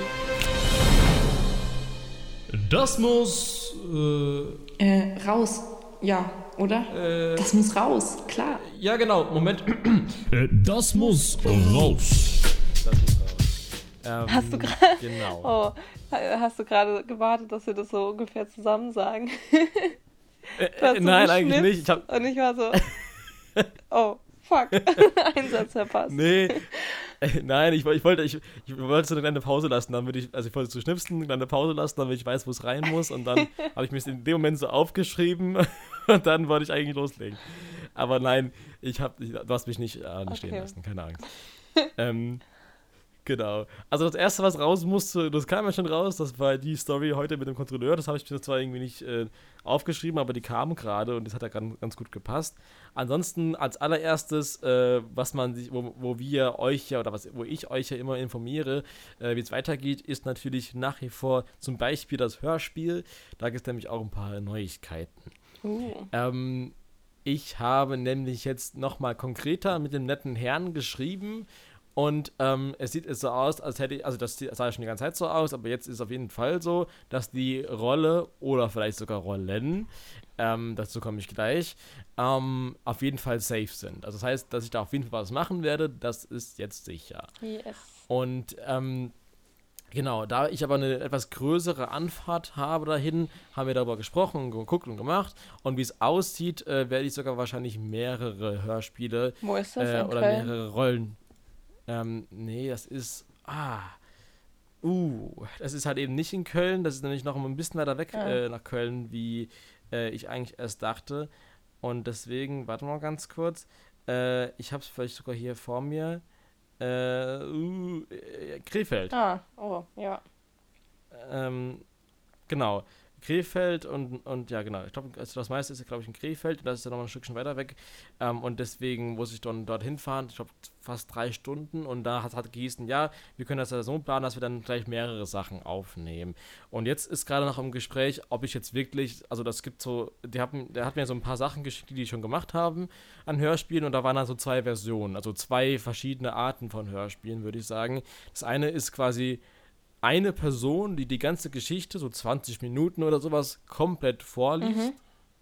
Das muss. Äh, Äh, raus. Ja, oder? Äh, Das muss raus, klar. ja, genau, Moment. äh, das muss raus. Das muss raus. Ähm, Hast du gerade- Genau. Oh, hast du gerade gewartet, dass wir das so ungefähr zusammen sagen? Äh, äh, nein, eigentlich nicht. Ich hab, Und ich war so, oh, fuck, Einsatz verpasst. Nee. Äh, Nein, ich, ich wollte, ich, ich wollte so eine kleine Pause lassen, damit ich, also ich wollte zu schnipsen, eine kleine Pause lassen, damit ich weiß, wo es rein muss. Und dann habe ich mich in dem Moment so aufgeschrieben und dann wollte ich eigentlich loslegen. Aber nein, ich habe, du hast mich nicht äh, nicht stehen Okay. lassen, keine Angst. ähm, Genau. Also das erste, was raus musste, das kam ja schon raus, das war die Story heute mit dem Kontrolleur. Das habe ich mir zwar irgendwie nicht äh, aufgeschrieben, aber die kam gerade und das hat ja ganz, ganz gut gepasst. Ansonsten als allererstes, äh, was man sich, wo, wo wir euch ja oder was, wo ich euch ja immer informiere, äh, wie es weitergeht, ist natürlich nach wie vor zum Beispiel das Hörspiel. Da gibt es nämlich auch ein paar Neuigkeiten. Uh. Ähm, ich habe nämlich jetzt nochmal konkreter mit dem netten Herrn geschrieben und ähm, es sieht so aus, als hätte ich, also das sah ja schon die ganze Zeit so aus, aber jetzt ist es auf jeden Fall so, dass die Rolle oder vielleicht sogar Rollen, ähm, dazu komme ich gleich, ähm, auf jeden Fall safe sind. Also das heißt, dass ich da auf jeden Fall was machen werde, das ist jetzt sicher. Yes. Und ähm, Genau, da ich aber eine etwas größere Anfahrt habe dahin, haben wir darüber gesprochen und geguckt und gemacht. Und wie es aussieht, äh, werde ich sogar wahrscheinlich mehrere Hörspiele äh, oder mehrere Rollen ähm, nee, das ist. Ah. Uh, das ist halt eben nicht in Köln. Das ist nämlich noch ein bisschen weiter weg ja. äh, nach Köln, wie äh, ich eigentlich erst dachte. Und deswegen, warte mal ganz kurz. Äh, ich habe es vielleicht sogar hier vor mir. Äh, uh, äh, Krefeld. Ah, oh, ja. Ähm, genau. Krefeld und, und ja, genau. Ich glaube, also das meiste ist, glaube ich, in Krefeld. Das ist ja noch ein Stückchen weiter weg. Ähm, und deswegen muss ich dann dorthin fahren. Ich glaube, fast drei Stunden. Und da hat, hat gehießen, ja, wir können das ja so planen, dass wir dann gleich mehrere Sachen aufnehmen. Und jetzt ist gerade noch im Gespräch, ob ich jetzt wirklich, also das gibt so, die haben, der hat mir so ein paar Sachen geschickt, die die schon gemacht haben an Hörspielen. Und da waren dann so zwei Versionen, also zwei verschiedene Arten von Hörspielen, würde ich sagen. Das eine ist quasi eine Person, die die ganze Geschichte, so 20 Minuten oder sowas, komplett vorliest, mhm.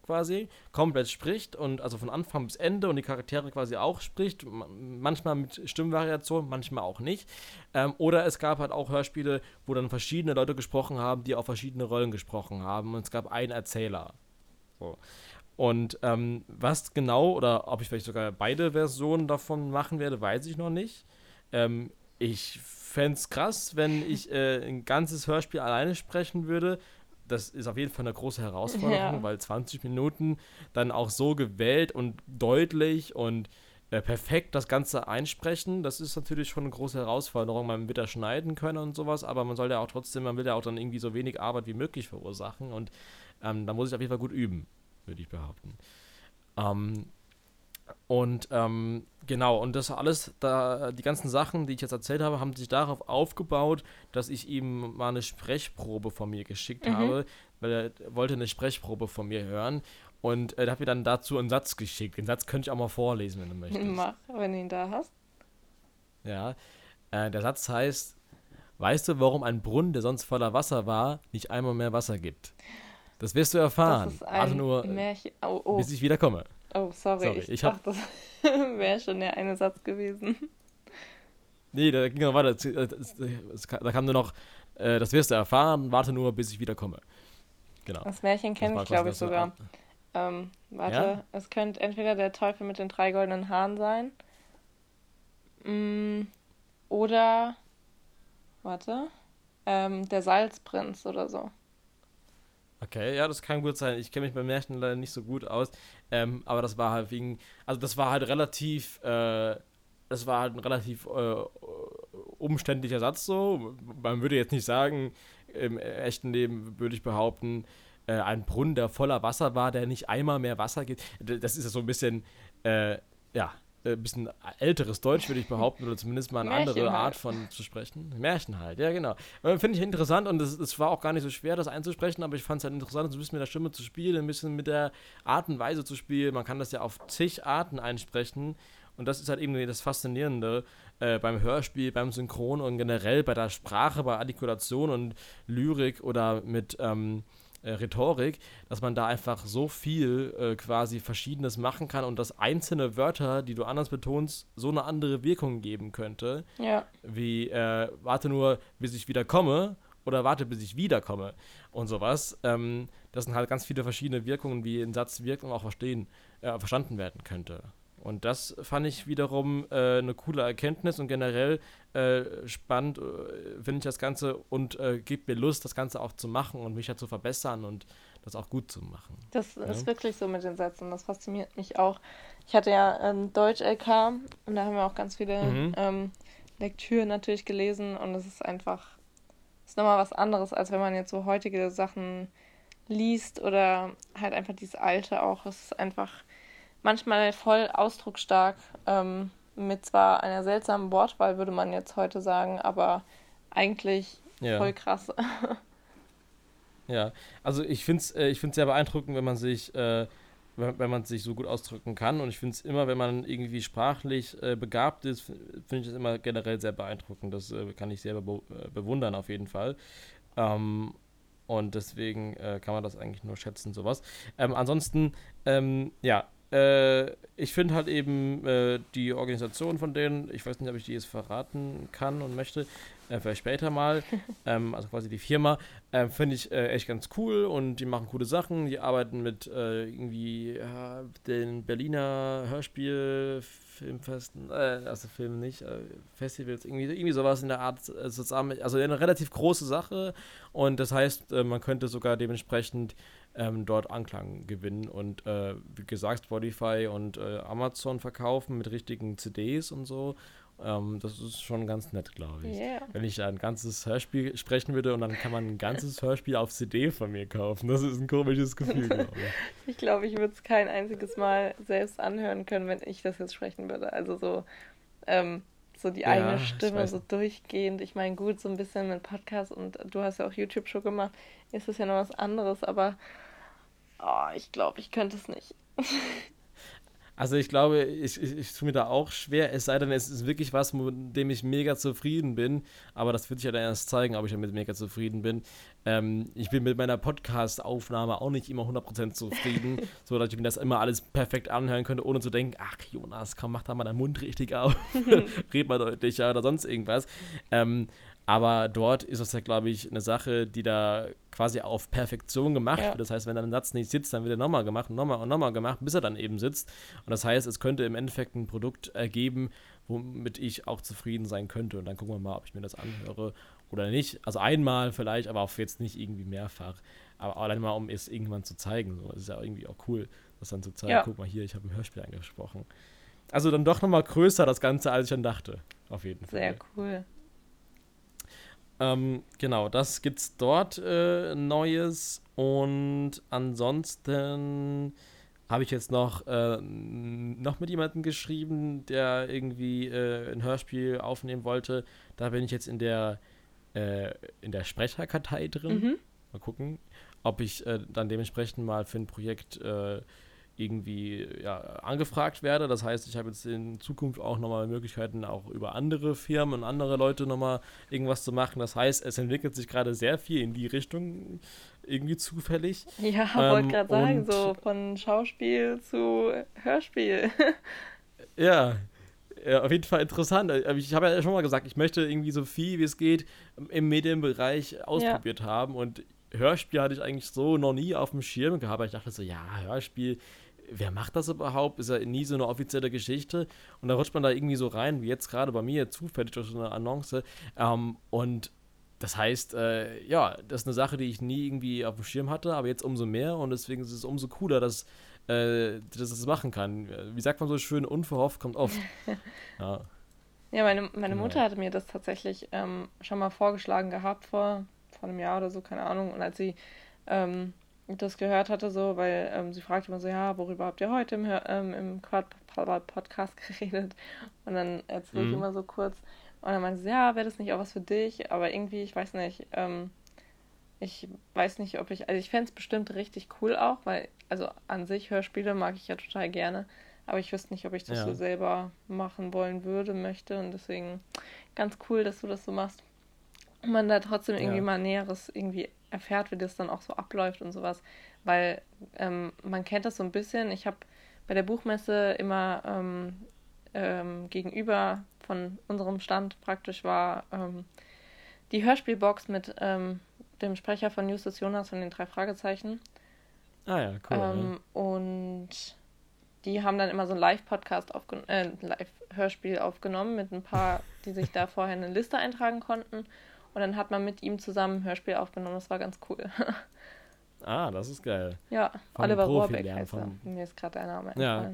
quasi, komplett spricht und also von Anfang bis Ende und die Charaktere quasi auch spricht, manchmal mit Stimmvariation, manchmal auch nicht. Ähm, oder es gab halt auch Hörspiele, wo dann verschiedene Leute gesprochen haben, die auch verschiedene Rollen gesprochen haben und es gab einen Erzähler. So. Und ähm, was genau oder ob ich vielleicht sogar beide Versionen davon machen werde, weiß ich noch nicht. Ähm, ich fände es krass, wenn ich äh, ein ganzes Hörspiel alleine sprechen würde. Das ist auf jeden Fall eine große Herausforderung, ja. weil 20 Minuten dann auch so gewählt und deutlich und äh, perfekt das Ganze einsprechen, das ist natürlich schon eine große Herausforderung. Man wird da schneiden können und sowas, aber man soll ja auch trotzdem, man will ja auch dann irgendwie so wenig Arbeit wie möglich verursachen und ähm, da muss ich auf jeden Fall gut üben, würde ich behaupten. Ähm, und ähm, genau, und das alles, da, die ganzen Sachen, die ich jetzt erzählt habe, haben sich darauf aufgebaut, dass ich ihm mal eine Sprechprobe von mir geschickt mhm. habe, weil er wollte eine Sprechprobe von mir hören. Und er hat mir dann dazu einen Satz geschickt. Den Satz könnte ich auch mal vorlesen, wenn du möchtest. Mach, wenn du ihn da hast. Ja, äh, der Satz heißt, weißt du, warum ein Brunnen, der sonst voller Wasser war, nicht einmal mehr Wasser gibt? Das wirst du erfahren. Das ist ein also nur, Märchen. Oh, oh. bis ich wieder komme. Oh, sorry. sorry. Ich, ich dachte, das wäre schon der eine Satz gewesen. Nee, da ging noch weiter. Da kam nur noch, äh, das wirst du erfahren, warte nur, bis ich wiederkomme. Genau. Das Märchen kenne ich, glaube ich, sogar. Ähm, warte, ja? es könnte entweder der Teufel mit den drei goldenen Haaren sein. Mm, oder, warte, ähm, der Salzprinz oder so. Okay, ja, das kann gut sein. Ich kenne mich bei Märchen leider nicht so gut aus. Ähm, aber das war halt wegen, also das war halt relativ, äh, das war halt ein relativ äh, umständlicher Satz so. Man würde jetzt nicht sagen, im echten Leben würde ich behaupten, äh, ein Brunnen, der voller Wasser war, der nicht einmal mehr Wasser gibt. Das ist ja so ein bisschen, äh, ja, äh, bisschen älteres Deutsch, würde ich behaupten, oder zumindest mal eine Märchen andere halt. Art von zu sprechen. Märchen halt, ja, genau. Finde ich interessant und es war auch gar nicht so schwer, das einzusprechen, aber ich fand es halt interessant, so ein bisschen mit der Stimme zu spielen, ein bisschen mit der Art und Weise zu spielen. Man kann das ja auf zig Arten einsprechen und das ist halt irgendwie das Faszinierende äh, beim Hörspiel, beim Synchron und generell bei der Sprache, bei Artikulation und Lyrik oder mit. Ähm, äh, Rhetorik, dass man da einfach so viel äh, quasi Verschiedenes machen kann und dass einzelne Wörter, die du anders betonst, so eine andere Wirkung geben könnte. Ja. Wie, äh, warte nur, bis ich wieder komme oder warte, bis ich wiederkomme und sowas. Ähm, das sind halt ganz viele verschiedene Wirkungen, wie ein Satz wirkt und auch verstehen, äh, verstanden werden könnte. Und das fand ich wiederum äh, eine coole Erkenntnis und generell äh, spannend äh, finde ich das Ganze und äh, gibt mir Lust, das Ganze auch zu machen und mich ja zu verbessern und das auch gut zu machen. Das ja? ist wirklich so mit den Sätzen, das fasziniert mich auch. Ich hatte ja ähm, Deutsch-LK und da haben wir auch ganz viele mhm. ähm, Lektüre natürlich gelesen und es ist einfach, ist nochmal was anderes, als wenn man jetzt so heutige Sachen liest oder halt einfach dieses Alte auch. Es ist einfach manchmal voll ausdrucksstark, ähm, mit zwar einer seltsamen Wortwahl, würde man jetzt heute sagen, aber eigentlich ja. voll krass. ja, also ich finde es äh, ich sehr beeindruckend, wenn man sich äh, wenn, wenn man sich so gut ausdrücken kann. Und ich finde es immer, wenn man irgendwie sprachlich äh, begabt ist, finde ich es immer generell sehr beeindruckend. Das äh, kann ich sehr be äh, bewundern auf jeden Fall. Ähm, und deswegen äh, kann man das eigentlich nur schätzen, sowas. Ähm, ansonsten, ähm, ja, äh, ich finde halt eben äh, die Organisation von denen, ich weiß nicht, ob ich die jetzt verraten kann und möchte, äh, vielleicht später mal, ähm, also quasi die Firma, äh, finde ich äh, echt ganz cool und die machen coole Sachen. Die arbeiten mit äh, irgendwie den Berliner Hörspielfilmfesten, also Film nicht, Festivals, irgendwie, irgendwie sowas in der Art zusammen. Also eine relativ große Sache und das heißt, man könnte sogar dementsprechend ähm, dort Anklang gewinnen und äh, wie gesagt Spotify und äh, Amazon verkaufen mit richtigen CDs und so. Ähm, das ist schon ganz nett, glaube ich. Yeah. Wenn ich ein ganzes Hörspiel sprechen würde und dann kann man ein ganzes Hörspiel auf CD von mir kaufen. Das ist ein komisches Gefühl, glaube ich. ich glaube, ich würde es kein einziges Mal selbst anhören können, wenn ich das jetzt sprechen würde. Also so, ähm, so die ja, eigene Stimme so durchgehend. Ich meine, gut, so ein bisschen mit Podcast und du hast ja auch YouTube-Show gemacht, ist das ja noch was anderes, aber oh, ich glaube, ich könnte es nicht. Also ich glaube, ich, ich, ich tue mir da auch schwer, es sei denn, es ist wirklich was, mit dem ich mega zufrieden bin. Aber das wird sich ja dann erst zeigen, ob ich damit mega zufrieden bin. Ähm, ich bin mit meiner Podcast-Aufnahme auch nicht immer 100% zufrieden, so dass ich mir das immer alles perfekt anhören könnte, ohne zu denken, ach Jonas, komm, mach da mal deinen Mund richtig auf, red mal deutlicher oder sonst irgendwas. Ähm, aber dort ist das ja, glaube ich, eine Sache, die da quasi auf Perfektion gemacht ja. wird. Das heißt, wenn ein Satz nicht sitzt, dann wird er nochmal gemacht nochmal und nochmal gemacht, bis er dann eben sitzt. Und das heißt, es könnte im Endeffekt ein Produkt ergeben, womit ich auch zufrieden sein könnte. Und dann gucken wir mal, ob ich mir das anhöre oder nicht. Also einmal vielleicht, aber auch jetzt nicht irgendwie mehrfach. Aber allein mal, um es irgendwann zu zeigen. So, das ist ja irgendwie auch cool, das dann zu zeigen. Ja. Guck mal hier, ich habe ein Hörspiel angesprochen. Also dann doch nochmal größer das Ganze, als ich dann dachte. Auf jeden Fall. Sehr cool. Ähm, genau, das gibt's dort äh, Neues. Und ansonsten habe ich jetzt noch, äh, noch mit jemandem geschrieben, der irgendwie äh, ein Hörspiel aufnehmen wollte. Da bin ich jetzt in der, äh, in der Sprecherkartei drin. Mhm. Mal gucken, ob ich äh, dann dementsprechend mal für ein Projekt äh, irgendwie ja, angefragt werde. Das heißt, ich habe jetzt in Zukunft auch nochmal Möglichkeiten, auch über andere Firmen und andere Leute nochmal irgendwas zu machen. Das heißt, es entwickelt sich gerade sehr viel in die Richtung, irgendwie zufällig. Ja, ähm, wollte gerade sagen, so von Schauspiel zu Hörspiel. ja, ja, auf jeden Fall interessant. Ich habe ja schon mal gesagt, ich möchte irgendwie so viel wie es geht im Medienbereich ausprobiert ja. haben und Hörspiel hatte ich eigentlich so noch nie auf dem Schirm gehabt. Ich dachte so, ja, Hörspiel, wer macht das überhaupt? Ist ja nie so eine offizielle Geschichte. Und da rutscht man da irgendwie so rein, wie jetzt gerade bei mir, zufällig durch so eine Annonce. Ähm, und das heißt, äh, ja, das ist eine Sache, die ich nie irgendwie auf dem Schirm hatte, aber jetzt umso mehr. Und deswegen ist es umso cooler, dass, äh, dass das machen kann. Wie sagt man so schön, unverhofft kommt oft. ja. Ja, meine, meine Mutter hatte mir das tatsächlich ähm, schon mal vorgeschlagen gehabt vor, vor einem Jahr oder so, keine Ahnung. Und als sie ähm, das gehört hatte, so, weil ähm, sie fragte immer so, ja, worüber habt ihr heute im, ähm, im Quad Podcast geredet? Und dann erzähle ich mhm. immer so kurz. Und dann meinte sie, ja, wäre das nicht auch was für dich? Aber irgendwie, ich weiß nicht, ähm, ich weiß nicht, ob ich, also ich fände es bestimmt richtig cool auch, weil, also an sich Hörspiele mag ich ja total gerne, aber ich wüsste nicht, ob ich das ja. so selber machen wollen würde, möchte und deswegen ganz cool, dass du das so machst. Und man da trotzdem irgendwie ja. mal Näheres irgendwie erfährt, wie das dann auch so abläuft und sowas. Weil ähm, man kennt das so ein bisschen. Ich habe bei der Buchmesse immer ähm, ähm, gegenüber von unserem Stand praktisch war ähm, die Hörspielbox mit ähm, dem Sprecher von Justus Jonas von den drei Fragezeichen. Ah ja, cool. Ja. Ähm, und die haben dann immer so ein Live-Podcast aufgenommen, äh, Live-Hörspiel aufgenommen mit ein paar, die sich da vorher eine Liste eintragen konnten. Und dann hat man mit ihm zusammen ein Hörspiel aufgenommen. Das war ganz cool. ah, das ist geil. Ja, von Oliver Rohrbeck heißt er. Mir ist gerade der Name ja.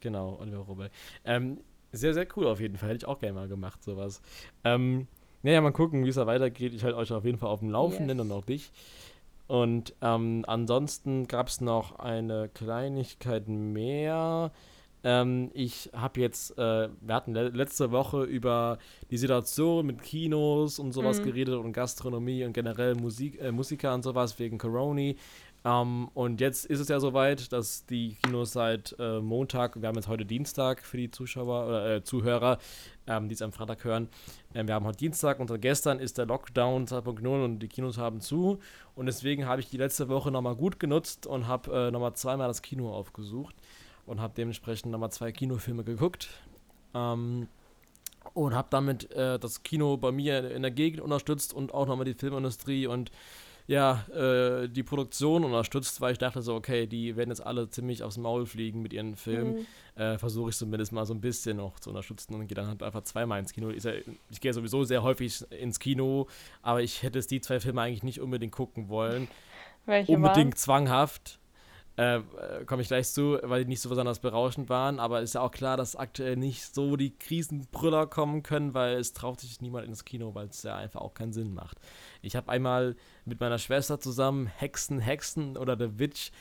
Genau, Oliver Rohrbeck. Ähm, Sehr, sehr cool auf jeden Fall. Hätte ich auch gerne mal gemacht, sowas. Ähm, naja, mal gucken, wie es da weitergeht. Ich halte euch auf jeden Fall auf dem Laufenden yes. und auch dich. Und ähm, ansonsten gab es noch eine Kleinigkeit mehr. Ähm, ich habe jetzt, äh, wir hatten le letzte Woche über die Situation mit Kinos und sowas mhm. geredet und Gastronomie und generell Musik, äh, Musiker und sowas wegen Coroni. Um, ähm, und jetzt ist es ja soweit, dass die Kinos seit äh, Montag, wir haben jetzt heute Dienstag für die Zuschauer oder äh, Zuhörer, ähm, die es am Freitag hören. Ähm, wir haben heute Dienstag und gestern ist der Lockdown 2.0 und die Kinos haben zu. Und deswegen habe ich die letzte Woche nochmal gut genutzt und habe äh, nochmal zweimal das Kino aufgesucht und habe dementsprechend nochmal zwei Kinofilme geguckt. Ähm, und habe damit äh, das Kino bei mir in der Gegend unterstützt und auch nochmal die Filmindustrie und ja, äh, die Produktion unterstützt, weil ich dachte so, okay, die werden jetzt alle ziemlich aufs Maul fliegen mit ihren Filmen. Mhm. Äh, Versuche ich zumindest mal so ein bisschen noch zu unterstützen und gehe dann halt einfach zweimal ins Kino. Ich, ich gehe sowieso sehr häufig ins Kino, aber ich hätte es die zwei Filme eigentlich nicht unbedingt gucken wollen. Welche unbedingt waren? zwanghaft. Äh, Komme ich gleich zu, weil die nicht so besonders berauschend waren. Aber ist ja auch klar, dass aktuell nicht so die Krisenbrüller kommen können, weil es traut sich niemand ins Kino, weil es ja einfach auch keinen Sinn macht. Ich habe einmal mit meiner Schwester zusammen Hexen, Hexen oder The Witch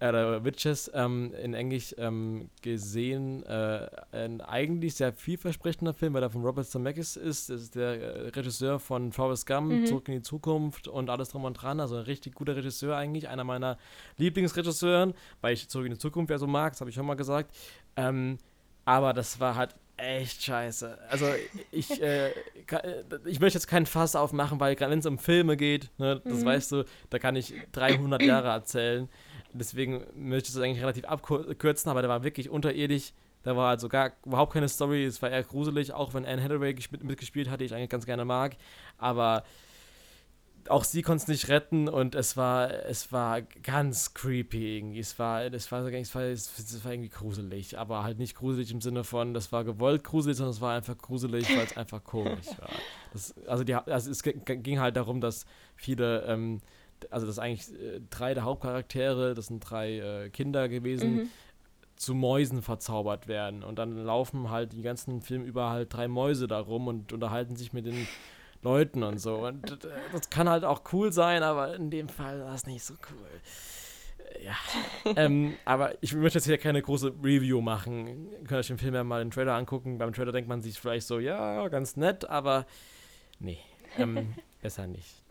äh, Witches ähm, in Englisch ähm, gesehen. Äh, ein eigentlich sehr vielversprechender Film, weil er von Robert Zemeckis ist. Das ist der äh, Regisseur von Forrest Gump, mhm. Zurück in die Zukunft und alles drum und dran. Also ein richtig guter Regisseur eigentlich. Einer meiner Lieblingsregisseuren, weil ich Zurück in die Zukunft ja so mag, das habe ich schon mal gesagt. Ähm, aber das war halt echt scheiße. Also ich, äh, ich möchte jetzt keinen Fass aufmachen, weil gerade wenn es um Filme geht, ne, das mhm. weißt du, da kann ich 300 Jahre erzählen. Deswegen möchte ich das eigentlich relativ abkürzen, aber der war wirklich unterirdisch. Da war also gar überhaupt keine Story. Es war eher gruselig, auch wenn Anne Hathaway mitgespielt hat, die ich eigentlich ganz gerne mag. Aber auch sie konnte es nicht retten und es war, es war ganz creepy irgendwie. Es war, es war, es war, es war irgendwie gruselig, aber halt nicht gruselig im Sinne von, das war gewollt gruselig, sondern es war einfach gruselig, weil es einfach komisch war. Das, also, die, also es ging halt darum, dass viele ähm, also das eigentlich äh, drei der Hauptcharaktere, das sind drei äh, Kinder gewesen, mhm. zu Mäusen verzaubert werden. Und dann laufen halt die ganzen Film über halt drei Mäuse da rum und unterhalten sich mit den Leuten und so. Und äh, das kann halt auch cool sein, aber in dem Fall war es nicht so cool. Ja. ähm, aber ich möchte jetzt hier keine große Review machen. Ihr könnt euch den Film ja mal den Trailer angucken. Beim Trailer denkt man sich vielleicht so, ja, ganz nett, aber nee, ähm, besser nicht.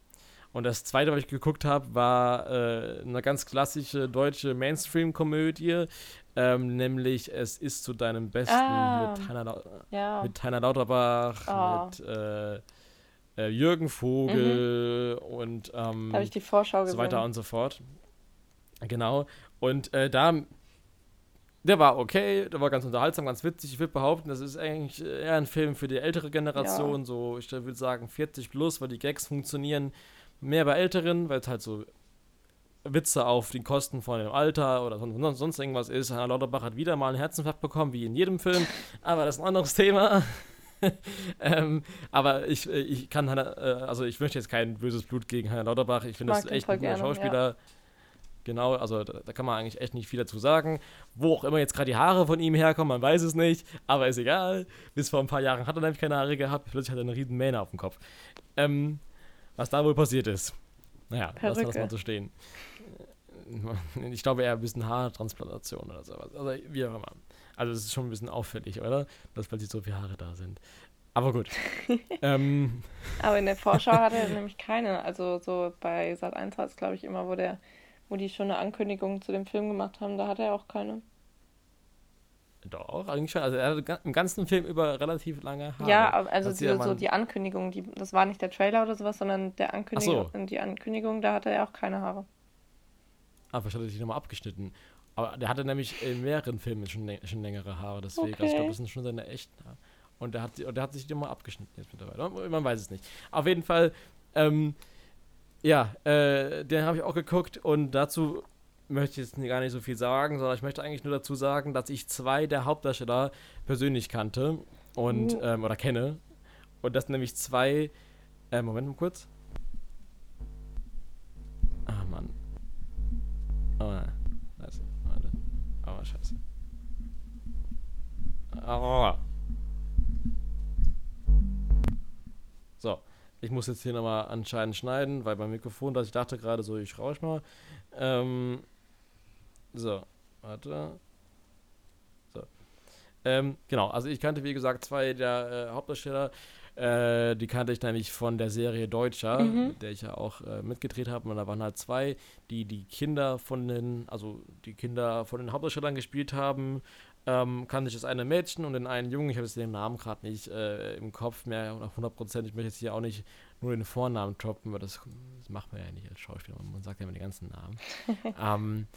Und das zweite, was ich geguckt habe, war äh, eine ganz klassische deutsche Mainstream-Komödie, ähm, nämlich Es ist zu deinem Besten ah, mit, Heiner ja. mit Heiner Lauterbach, oh. mit äh, äh, Jürgen Vogel mhm. und ähm, habe ich die Vorschau so weiter und so fort. Genau. Und äh, da der war okay, der war ganz unterhaltsam, ganz witzig. Ich würde behaupten, das ist eigentlich eher ein Film für die ältere Generation, ja. so ich würde sagen 40 plus, weil die Gags funktionieren mehr bei Älteren, weil es halt so Witze auf die Kosten von dem Alter oder sonst, sonst irgendwas ist. Hannah Lauterbach hat wieder mal einen Herzinfarkt bekommen, wie in jedem Film, aber das ist ein anderes Thema. ähm, aber ich, ich kann Hannah, äh, also ich möchte jetzt kein böses Blut gegen Hannah Lauterbach. Ich finde das echt ein guter gerne, Schauspieler. Ja. Genau, also da, da, kann man eigentlich echt nicht viel dazu sagen. Wo auch immer jetzt gerade die Haare von ihm herkommen, man weiß es nicht, aber ist egal. Bis vor ein paar Jahren hat er nämlich keine Haare gehabt, plötzlich hat er eine riesen Mähne auf dem Kopf. Ähm, was da wohl passiert ist. Naja, lassen wir das mal so stehen. Ich glaube eher ein bisschen Haartransplantation oder sowas. Also, wie auch immer. Also, es ist schon ein bisschen auffällig, oder? Dass plötzlich so viele Haare da sind. Aber gut. ähm. Aber in der Vorschau hat er nämlich keine. Also, so bei Sat 1 hat es, glaube ich, immer, wo, der, wo die schon eine Ankündigung zu dem Film gemacht haben, da hat er auch keine. Doch, eigentlich schon. Also er hat im ganzen Film über relativ lange Haare. Ja, also die, so die Ankündigung, die, das war nicht der Trailer oder sowas, sondern der Ankündigung, so. die Ankündigung, da hatte er auch keine Haare. Ah, vielleicht hat er sich nochmal abgeschnitten. Aber der hatte nämlich in mehreren Filmen schon, schon längere Haare, deswegen. Okay. Also ich glaube, das sind schon seine echten Haare. Und der hat, und der hat sich die mal abgeschnitten jetzt mittlerweile. Man weiß es nicht. Auf jeden Fall, ähm, ja, äh, den habe ich auch geguckt und dazu möchte jetzt gar nicht so viel sagen, sondern ich möchte eigentlich nur dazu sagen, dass ich zwei der Hauptdarsteller persönlich kannte und mhm. ähm, oder kenne. Und das nämlich zwei. Äh, Moment mal kurz. Ah, Mann. Oh, nein. Warte. Oh, scheiße. Oh. So. Ich muss jetzt hier nochmal anscheinend schneiden, weil beim Mikrofon, dass ich dachte gerade so, ich rausch mal. Ähm, so, warte. So. Ähm, genau, also ich kannte, wie gesagt, zwei der äh, Hauptdarsteller. Äh, die kannte ich nämlich von der Serie Deutscher, mhm. mit der ich ja auch äh, mitgedreht habe. Und da waren halt zwei, die die Kinder von den, also die Kinder von den Hauptdarstellern gespielt haben. Ähm, kannte ich das eine Mädchen und den einen Jungen. Ich habe jetzt den Namen gerade nicht äh, im Kopf mehr, 100 Prozent. Ich möchte jetzt hier auch nicht nur den Vornamen droppen, weil das, das macht man ja nicht als Schauspieler. Man sagt ja immer die ganzen Namen. ähm,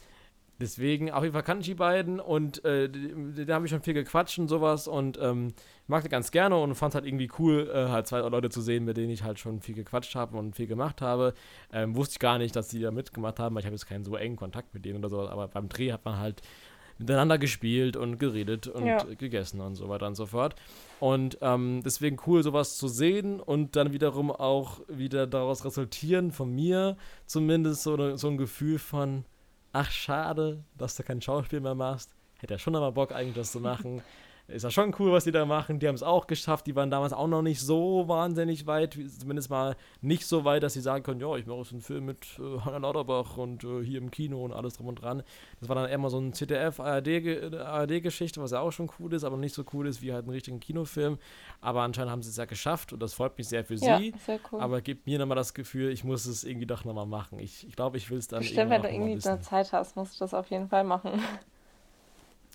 Deswegen, auf jeden Fall kannte ich die beiden und äh, da habe ich schon viel gequatscht und sowas und ähm, mag die ganz gerne und fand es halt irgendwie cool, äh, halt zwei Leute zu sehen, mit denen ich halt schon viel gequatscht habe und viel gemacht habe. Ähm, wusste ich gar nicht, dass die da mitgemacht haben, weil ich habe jetzt keinen so engen Kontakt mit denen oder so, aber beim Dreh hat man halt miteinander gespielt und geredet und ja. gegessen und so weiter und so fort. Und ähm, deswegen cool, sowas zu sehen und dann wiederum auch wieder daraus resultieren, von mir zumindest so, so ein Gefühl von, ach schade, dass du kein Schauspiel mehr machst. Hätte ja schon aber Bock eigentlich das zu machen. ist ja schon cool, was die da machen. Die haben es auch geschafft. Die waren damals auch noch nicht so wahnsinnig weit, zumindest mal nicht so weit, dass sie sagen können, ja, ich mache jetzt einen Film mit äh, Hannah Lauterbach und äh, hier im Kino und alles drum und dran. Das war dann eher mal so ein ZDF-ARD-Geschichte, was ja auch schon cool ist, aber nicht so cool ist wie halt ein richtigen Kinofilm. Aber anscheinend haben sie es ja geschafft und das freut mich sehr für ja, sie. Sehr cool. Aber gibt mir nochmal das Gefühl, ich muss es irgendwie doch nochmal machen. Ich glaube, ich, glaub, ich will es dann Bestimmt, wenn du irgendwie eine Zeit hast, musst du das auf jeden Fall machen.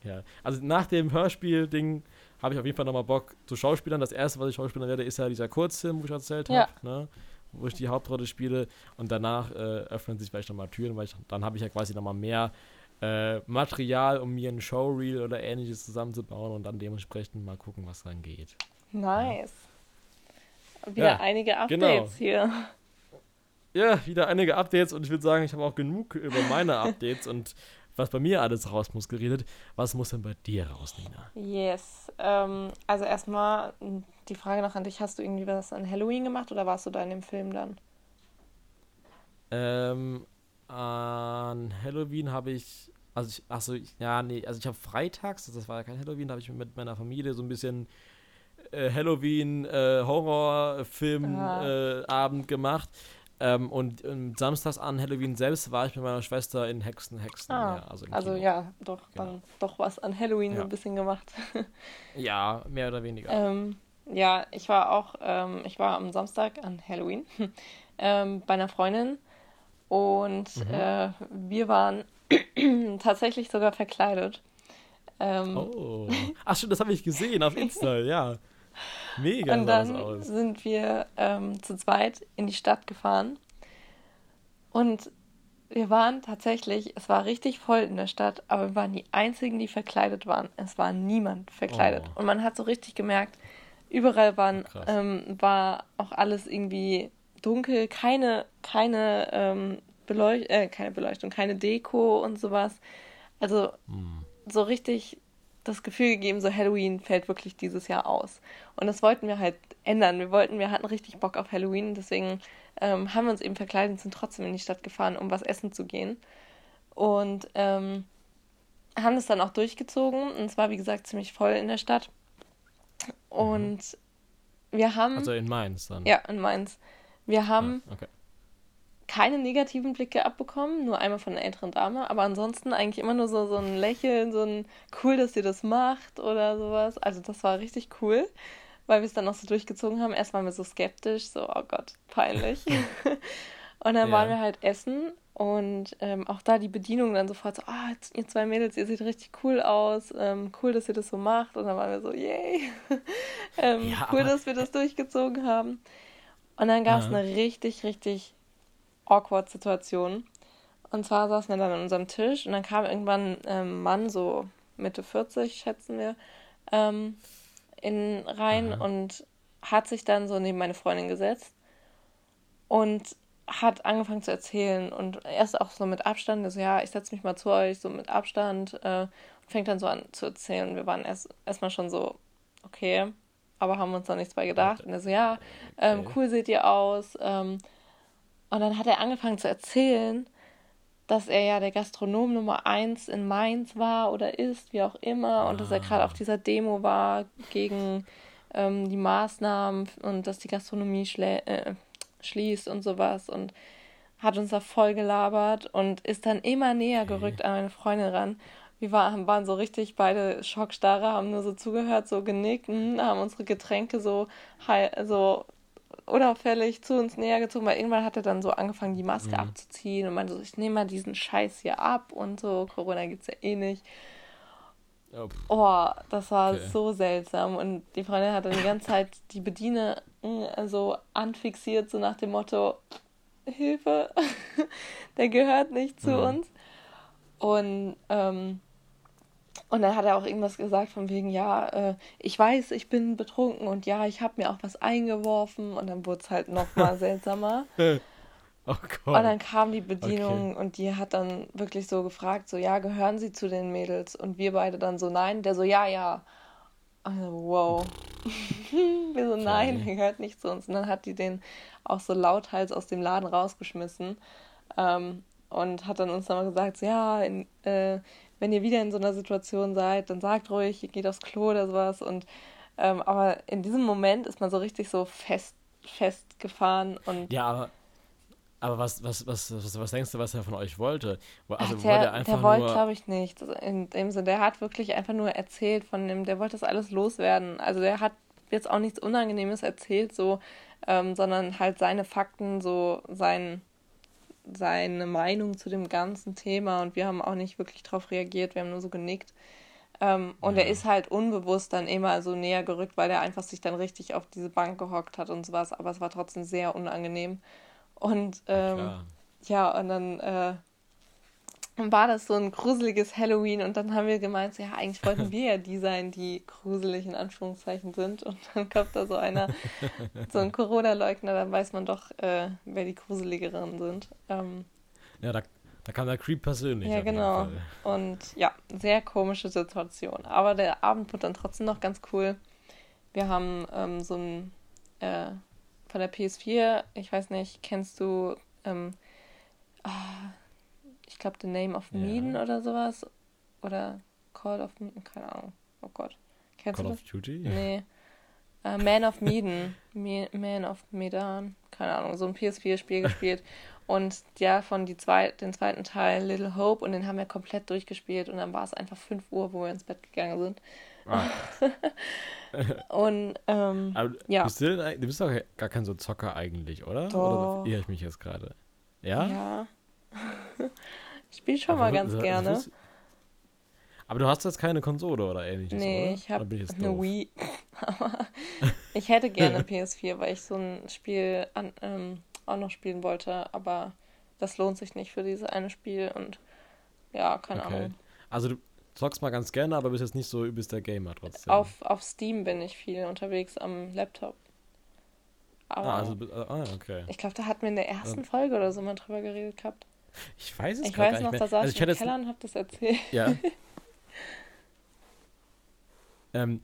Ja, also nach dem Hörspiel-Ding habe ich auf jeden Fall nochmal Bock zu Schauspielern. Das erste, was ich Schauspieler werde, ist ja dieser Kurzfilm, wo ich erzählt habe, ja. ne? wo ich die Hauptrolle spiele. Und danach äh, öffnen sich vielleicht nochmal Türen, weil ich, dann habe ich ja quasi nochmal mehr äh, Material, um mir ein Showreel oder ähnliches zusammenzubauen und dann dementsprechend mal gucken, was dann geht. Nice. Ja. Wieder ja, einige. Updates genau. hier. Ja, wieder einige Updates und ich würde sagen, ich habe auch genug über meine Updates und was bei mir alles raus muss geredet. Was muss denn bei dir raus, Nina? Yes. Ähm, also erstmal die Frage noch an dich. Hast du irgendwie was an Halloween gemacht oder warst du da in dem Film dann? Ähm, an Halloween habe ich, also ich, achso, ja, nee, also ich habe freitags, das war ja kein Halloween, da habe ich mit meiner Familie so ein bisschen äh, Halloween äh, Horrorfilm-Abend ah. äh, gemacht. Ähm, und ähm, samstags an Halloween selbst war ich mit meiner Schwester in Hexen, Hexen. Ah, ja, also, also ja, doch, genau. dann doch was an Halloween ja. so ein bisschen gemacht. ja, mehr oder weniger. Ähm, ja, ich war auch, ähm, ich war am Samstag an Halloween ähm, bei einer Freundin und mhm. äh, wir waren tatsächlich sogar verkleidet. Ähm, oh. Ach stimmt, das habe ich gesehen auf Insta, ja. Mega Und dann sind wir ähm, zu zweit in die Stadt gefahren. Und wir waren tatsächlich, es war richtig voll in der Stadt, aber wir waren die Einzigen, die verkleidet waren. Es war niemand verkleidet. Oh. Und man hat so richtig gemerkt, überall waren, ähm, war auch alles irgendwie dunkel, keine, keine, ähm, Beleuch äh, keine Beleuchtung, keine Deko und sowas. Also mm. so richtig das Gefühl gegeben, so Halloween fällt wirklich dieses Jahr aus. Und das wollten wir halt ändern. Wir wollten, wir hatten richtig Bock auf Halloween, deswegen ähm, haben wir uns eben verkleidet und sind trotzdem in die Stadt gefahren, um was essen zu gehen. Und ähm, haben das dann auch durchgezogen. Und es war, wie gesagt, ziemlich voll in der Stadt. Und mhm. wir haben. Also in Mainz dann? Ja, in Mainz. Wir haben ah, okay keine negativen Blicke abbekommen, nur einmal von einer älteren Dame, aber ansonsten eigentlich immer nur so, so ein Lächeln, so ein cool, dass ihr das macht oder sowas. Also das war richtig cool, weil wir es dann noch so durchgezogen haben. Erst waren wir so skeptisch, so, oh Gott, peinlich. und dann ja. waren wir halt essen und ähm, auch da die Bedienung dann sofort so, ah, oh, ihr zwei Mädels, ihr seht richtig cool aus, ähm, cool, dass ihr das so macht. Und dann waren wir so, yay, ähm, ja, cool, dass wir das durchgezogen haben. Und dann gab es ja. eine richtig, richtig awkward Situation. Und zwar saßen wir dann an unserem Tisch und dann kam irgendwann ein ähm, Mann, so Mitte 40, schätzen wir, ähm, in rein Aha. und hat sich dann so neben meine Freundin gesetzt und hat angefangen zu erzählen und erst auch so mit Abstand, also ja, ich setze mich mal zu euch, so mit Abstand, äh, und fängt dann so an zu erzählen. Wir waren erst erstmal schon so, okay, aber haben uns noch nichts bei gedacht. Und er so, ja, ähm, cool seht ihr aus, ähm, und dann hat er angefangen zu erzählen, dass er ja der Gastronom Nummer eins in Mainz war oder ist, wie auch immer, und dass er gerade auf ah. dieser Demo war gegen ähm, die Maßnahmen und dass die Gastronomie äh, schließt und sowas und hat uns da voll gelabert und ist dann immer näher gerückt an meine Freundin ran. Wir waren, waren so richtig beide schockstarre, haben nur so zugehört, so genickt, hm, haben unsere Getränke so, so unauffällig zu uns näher gezogen, weil irgendwann hat er dann so angefangen, die Maske mhm. abzuziehen und meinte so, ich nehme mal diesen Scheiß hier ab und so, Corona gibt's ja eh nicht. Oh, oh das war okay. so seltsam und die Freundin hat dann die ganze Zeit die Bediene hm, so anfixiert, so nach dem Motto, Hilfe, der gehört nicht zu mhm. uns. Und, ähm, und dann hat er auch irgendwas gesagt von wegen, ja, äh, ich weiß, ich bin betrunken und ja, ich habe mir auch was eingeworfen und dann wurde es halt nochmal seltsamer. Oh. Und dann kam die Bedienung okay. und die hat dann wirklich so gefragt, so, ja, gehören Sie zu den Mädels? Und wir beide dann so, nein. Der so, ja, ja. Also, wow. wir so, nein, der gehört nicht zu uns. Und dann hat die den auch so lauthals aus dem Laden rausgeschmissen ähm, und hat dann uns dann mal gesagt, so, ja, in, äh, wenn ihr wieder in so einer Situation seid, dann sagt ruhig, ihr geht aufs Klo oder sowas. Und ähm, aber in diesem Moment ist man so richtig so fest festgefahren und ja, aber aber was, was, was, was, was denkst du, was er von euch wollte? Also Ach, der, wollte er einfach der wollte, glaube ich, nicht. In dem Sinne, der hat wirklich einfach nur erzählt von dem, der wollte das alles loswerden. Also der hat jetzt auch nichts Unangenehmes erzählt, so, ähm, sondern halt seine Fakten, so sein, seine Meinung zu dem ganzen Thema und wir haben auch nicht wirklich darauf reagiert, wir haben nur so genickt. Ähm, und ja. er ist halt unbewusst dann immer so näher gerückt, weil er einfach sich dann richtig auf diese Bank gehockt hat und sowas, aber es war trotzdem sehr unangenehm. Und ähm, ja, ja, und dann äh, war das so ein gruseliges Halloween und dann haben wir gemeint, so, ja, eigentlich wollten wir ja die sein, die gruselig in Anführungszeichen sind. Und dann kommt da so einer, so ein Corona-Leugner, dann weiß man doch, äh, wer die Gruseligeren sind. Ähm, ja, da, da kam der Creep persönlich. Ja, genau. Und ja, sehr komische Situation. Aber der Abend wird dann trotzdem noch ganz cool. Wir haben ähm, so ein äh, von der PS4, ich weiß nicht, kennst du, ähm, ich glaube, The Name of ja. oder sowas? Oder Call of Medan, keine Ahnung. Oh Gott. Kennst Call du das? of Duty? Nee. Uh, Man of Medan. Man of Medan. Keine Ahnung, so ein PS4-Spiel gespielt. Und ja, von die zwei, den zweiten Teil Little Hope und den haben wir komplett durchgespielt und dann war es einfach 5 Uhr, wo wir ins Bett gegangen sind. Ah. und ähm, Aber ja. Bist du, denn, du bist doch gar kein so Zocker eigentlich, oder? Doch. Oder irre ich mich jetzt gerade? Ja? Ja. ich spiele schon Aber mal ganz gerne. Aber du hast jetzt keine Konsole oder ähnliches, nee, oder? ich habe eine Wii. ich hätte gerne PS4, weil ich so ein Spiel an, ähm, auch noch spielen wollte, aber das lohnt sich nicht für dieses eine Spiel und ja, keine okay. Ahnung. Also du, zockst mal ganz gerne, aber bist jetzt nicht so übelst der Gamer trotzdem. Auf, auf Steam bin ich viel unterwegs am Laptop. Aber ah, also, ah, okay. Ich glaube, da hatten wir in der ersten Folge oder so mal drüber geredet gehabt. Ich weiß es ich weiß noch, da saß also ich im Keller und hab das erzählt. Ja. ähm,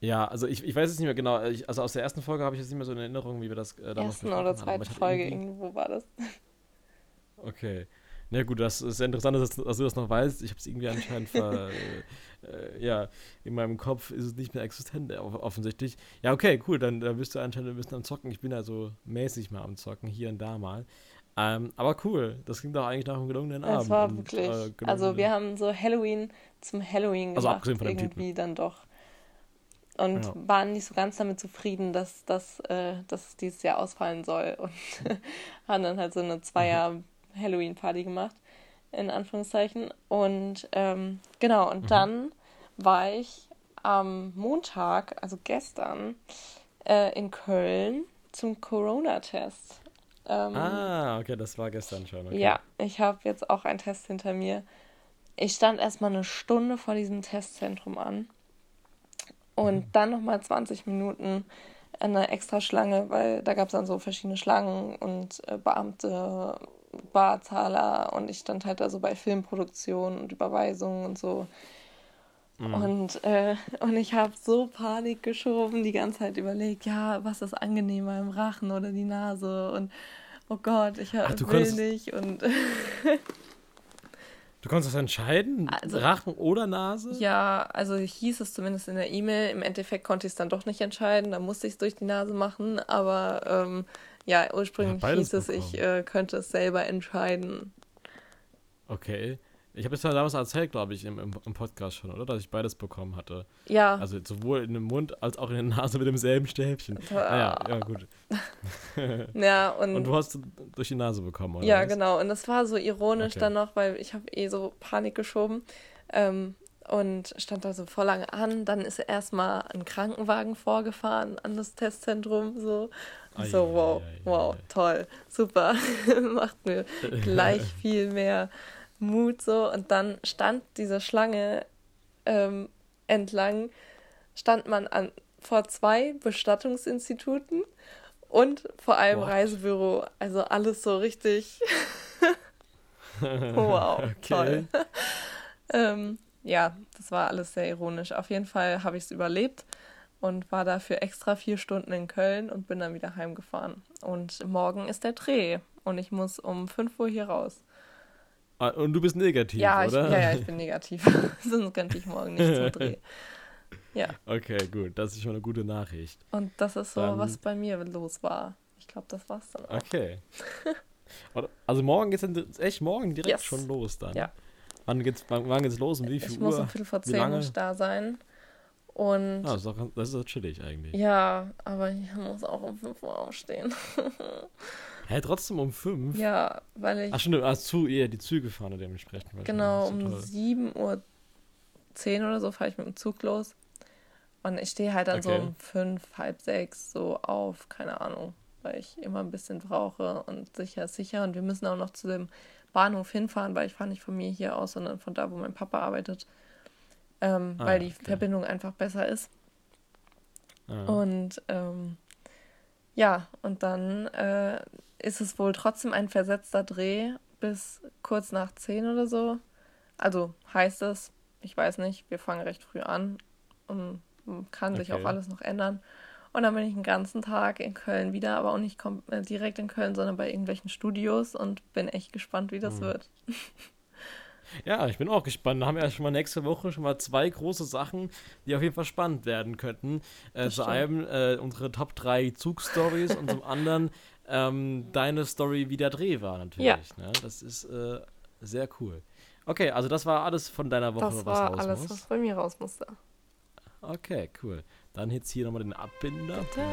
ja, also ich, ich weiß es nicht mehr genau. Ich, also aus der ersten Folge habe ich jetzt nicht mehr so eine Erinnerung, wie wir das äh, damals Ersten oder zweiten Folge, irgendwo war das. Okay. Na gut, das ist ja interessant, dass, dass, du das noch weißt. Ich habe es irgendwie anscheinend ver, äh, äh, ja, in meinem Kopf ist es nicht mehr existent, offensichtlich. Ja, okay, cool, dann, dann bist du anscheinend ein bisschen am Zocken. Ich bin also mäßig mal am Zocken, hier und da mal. Ähm, aber cool, das klingt doch eigentlich nach einem gelungenen Abend. Es war und, wirklich. Äh, also wir haben so Halloween zum Halloween also gemacht, also von irgendwie Typen. dann doch. Und ja. waren nicht so ganz damit zufrieden, dass, dass, äh, dass es dieses Jahr ausfallen soll. Und haben dann halt so eine Zweier- mhm gemacht, in Anführungszeichen. Und ähm, genau, und mhm. dann war ich am Montag, also gestern, äh, in Köln zum Corona-Test. Ähm, ah, okay, das war gestern schon. Okay. Ja, ich habe jetzt auch einen Test hinter mir. Ich stand erstmal eine Stunde vor diesem Testzentrum an und mhm. dann nochmal 20 Minuten eine extra Schlange, weil da gab es dann so verschiedene Schlangen und äh, Beamte Barzahler und ich stand halt da so bei Filmproduktionen und Überweisungen und so. Mhm. Und, äh, und ich habe so Panik geschoben, die ganze Zeit überlegt, ja, was ist angenehmer im Rachen oder die Nase und oh Gott, ich Ach, will nicht und Du kannst das entscheiden? Also, Rachen oder Nase? Ja, also hieß es zumindest in der E-Mail. Im Endeffekt konnte ich es dann doch nicht entscheiden. Da musste ich es durch die Nase machen. Aber ähm, ja, ursprünglich ja, hieß es, ich äh, könnte es selber entscheiden. Okay. Ich habe es ja damals erzählt, glaube ich, im, im, Podcast schon, oder? Dass ich beides bekommen hatte. Ja. Also sowohl in den Mund als auch in der Nase mit demselben Stäbchen. Ah, ja, gut. ja, und. Und du hast durch die Nase bekommen, oder? Ja, was? genau. Und das war so ironisch okay. dann noch, weil ich habe eh so Panik geschoben. Ähm, und stand da so voll lange an. Dann ist erstmal ein Krankenwagen vorgefahren an das Testzentrum. So, so wow, wow, toll, super. Macht mir gleich viel mehr Mut so. Und dann stand diese Schlange ähm, entlang, stand man an, vor zwei Bestattungsinstituten und vor allem What? Reisebüro. Also alles so richtig. wow, toll. ähm, ja, das war alles sehr ironisch. Auf jeden Fall habe ich es überlebt und war dafür extra vier Stunden in Köln und bin dann wieder heimgefahren. Und morgen ist der Dreh und ich muss um 5 Uhr hier raus. Ah, und du bist negativ, ja, oder? Ich, ja, ja, ich bin negativ. Sonst könnte ich morgen nicht zum Dreh. Ja. Okay, gut. Das ist schon eine gute Nachricht. Und das ist so, dann, was bei mir los war. Ich glaube, das war's dann auch. Okay. also morgen geht's dann echt morgen direkt yes. schon los dann. Ja. Wann geht's, wann, wann geht's los und wie viel ich Uhr? Ich muss um Viertel vor zehn da sein. Und ah, das, ist auch, das ist auch chillig eigentlich. Ja, aber ich muss auch um 5 Uhr aufstehen. Hä, trotzdem um 5? Ja, weil ich. Ach stimmt, ah, zu, eher die Züge fahren dementsprechend. Genau, um 7 Uhr 10 oder so fahre ich mit dem Zug los. Und ich stehe halt dann okay. so um 5, halb 6 so auf, keine Ahnung, weil ich immer ein bisschen brauche und sicher ist sicher. Und wir müssen auch noch zu dem Bahnhof hinfahren, weil ich fahre nicht von mir hier aus, sondern von da, wo mein Papa arbeitet. Ähm, ah, weil die okay. Verbindung einfach besser ist. Ah. Und ähm, ja, und dann äh, ist es wohl trotzdem ein versetzter Dreh bis kurz nach 10 oder so. Also heißt es, ich weiß nicht, wir fangen recht früh an und kann okay. sich auch alles noch ändern. Und dann bin ich den ganzen Tag in Köln wieder, aber auch nicht äh, direkt in Köln, sondern bei irgendwelchen Studios und bin echt gespannt, wie das mhm. wird. Ja, ich bin auch gespannt. Da haben wir ja schon mal nächste Woche schon mal zwei große Sachen, die auf jeden Fall spannend werden könnten. Äh, zu einem äh, unsere Top 3 Zugstories und zum anderen ähm, deine Story, wie der Dreh war natürlich. Ja. Ne? Das ist äh, sehr cool. Okay, also das war alles von deiner Woche, das was war raus alles, muss. was bei mir raus musste. Okay, cool. Dann jetzt hier nochmal den Abbinder. Bitte.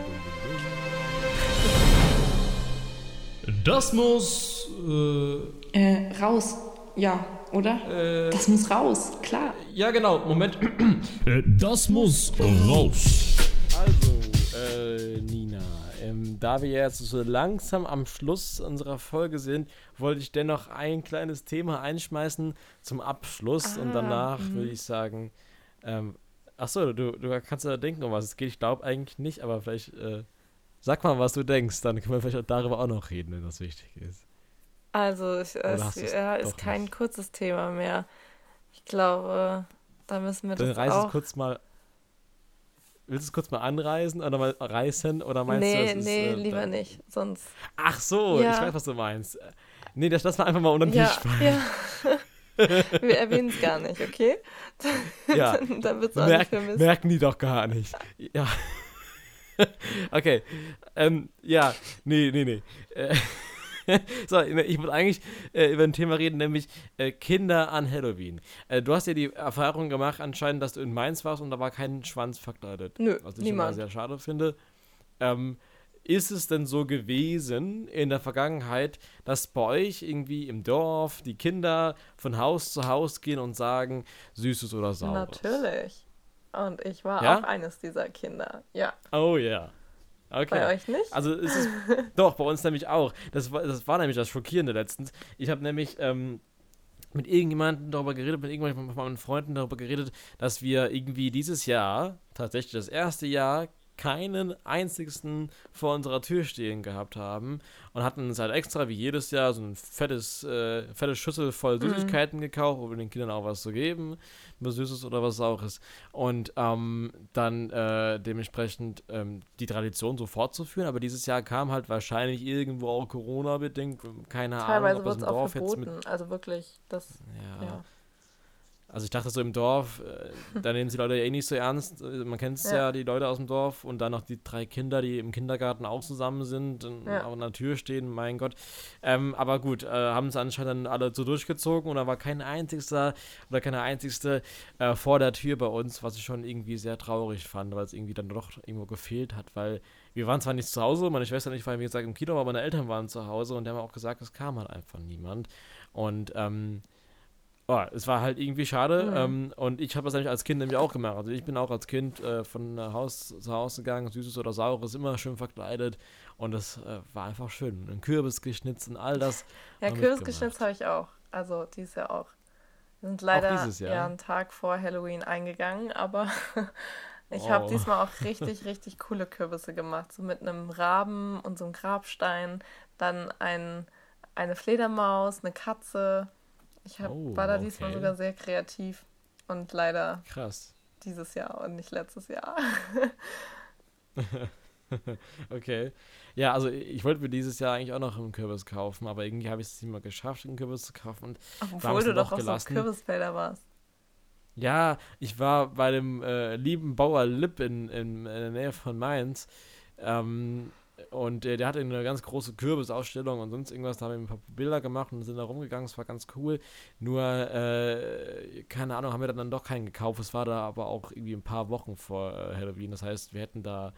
Das muss äh, äh, raus. Ja, oder? Äh, das muss raus, klar. Ja, genau. Moment. Äh, das muss raus. Also, äh, Nina, ähm, da wir jetzt so langsam am Schluss unserer Folge sind, wollte ich dennoch ein kleines Thema einschmeißen zum Abschluss ah, und danach mh. würde ich sagen, ähm, achso, du, du kannst ja denken, um was es geht. Ich glaube eigentlich nicht, aber vielleicht äh, sag mal, was du denkst, dann können wir vielleicht darüber auch noch reden, wenn das wichtig ist. Also, es, es ja, ist kein nicht? kurzes Thema mehr. Ich glaube, da müssen wir Dann das reiß auch... es kurz mal... Willst du es kurz mal anreisen oder mal reißen oder meinst nee, du, das Nee, äh, lieber nicht, sonst... Ach so, ja. ich weiß, was du meinst. Nee, das lass mal einfach mal unter den ja, Tisch. Ja. Wir erwähnen es gar nicht, okay? Ja. dann, dann wird es auch Merk, nicht vermisst. Merken die doch gar nicht. Ja. okay. Ähm, ja, nee, nee, nee. Äh, so, ich wollte eigentlich äh, über ein Thema reden, nämlich äh, Kinder an Halloween. Äh, du hast ja die Erfahrung gemacht, anscheinend, dass du in Mainz warst und da war kein Schwanz verkleidet. Nö, was ich niemand. sehr schade finde. Ähm, ist es denn so gewesen in der Vergangenheit, dass bei euch irgendwie im Dorf die Kinder von Haus zu Haus gehen und sagen, Süßes oder Saures? Natürlich. Und ich war ja? auch eines dieser Kinder. Ja. Oh ja. Yeah. Okay. Bei euch nicht? Also ist es doch, bei uns nämlich auch. Das war, das war nämlich das Schockierende letztens. Ich habe nämlich ähm, mit irgendjemandem darüber geredet, mit irgendjemandem von meinen Freunden darüber geredet, dass wir irgendwie dieses Jahr, tatsächlich das erste Jahr, keinen einzigsten vor unserer Tür stehen gehabt haben und hatten uns halt extra wie jedes Jahr so ein fettes, äh, fettes Schüssel voll mhm. Süßigkeiten mhm. gekauft, um den Kindern auch was zu geben, was Süßes oder was Saures. Und ähm, dann äh, dementsprechend ähm, die Tradition so fortzuführen. Aber dieses Jahr kam halt wahrscheinlich irgendwo auch Corona-bedingt, keine Teilweise Ahnung, ob das im Dorf jetzt mit. Also wirklich, das. ja. ja. Also ich dachte so im Dorf, äh, da nehmen sie Leute ja eh nicht so ernst. Äh, man kennt es ja. ja. die Leute aus dem Dorf und dann noch die drei Kinder, die im Kindergarten auch zusammen sind und ja. an der Tür stehen, mein Gott. Ähm, aber gut, äh, haben es anscheinend dann alle so durchgezogen und da war kein einzigster oder keine einzigste äh, vor der Tür bei uns, was ich schon irgendwie sehr traurig fand, weil es irgendwie dann doch irgendwo gefehlt hat, weil wir waren zwar nicht zu Hause, meine Schwester und ich waren wie gesagt im Kino, aber meine Eltern waren zu Hause und die haben auch gesagt, es kam halt einfach niemand. Und ähm, Oh, es war halt irgendwie schade. Mhm. Ähm, und ich habe das nämlich als Kind nämlich auch gemacht. Also ich bin auch als Kind äh, von Haus zu Haus gegangen, Süßes oder Saures, immer schön verkleidet. Und das äh, war einfach schön. Ein Kürbis geschnitzt und all das. Ja, Kürbis geschnitzt habe ich auch. Also dieses Jahr auch. Wir sind leider ja, einen Tag vor Halloween eingegangen, aber ich oh. habe diesmal auch richtig, richtig coole Kürbisse gemacht. So mit einem Raben und so einem Grabstein. Dann ein, eine Fledermaus, eine Katze ich hab, oh, war da okay. diesmal sogar sehr kreativ und leider Krass. dieses Jahr und nicht letztes Jahr. okay. Ja, also ich wollte mir dieses Jahr eigentlich auch noch einen Kürbis kaufen, aber irgendwie habe ich es nicht mal geschafft, einen Kürbis zu kaufen. Und Obwohl du doch auf Kürbisfelder warst. Ja, ich war bei dem äh, lieben Bauer Lipp in, in, in, der Nähe von Mainz. Ähm, und äh, der hatte eine ganz große Kürbisausstellung und sonst irgendwas. Da haben wir ein paar Bilder gemacht und sind da rumgegangen. Es war ganz cool. Nur, äh, keine Ahnung, haben wir dann doch keinen gekauft. Es war da aber auch irgendwie ein paar Wochen vor äh, Halloween. Das heißt, wir hätten da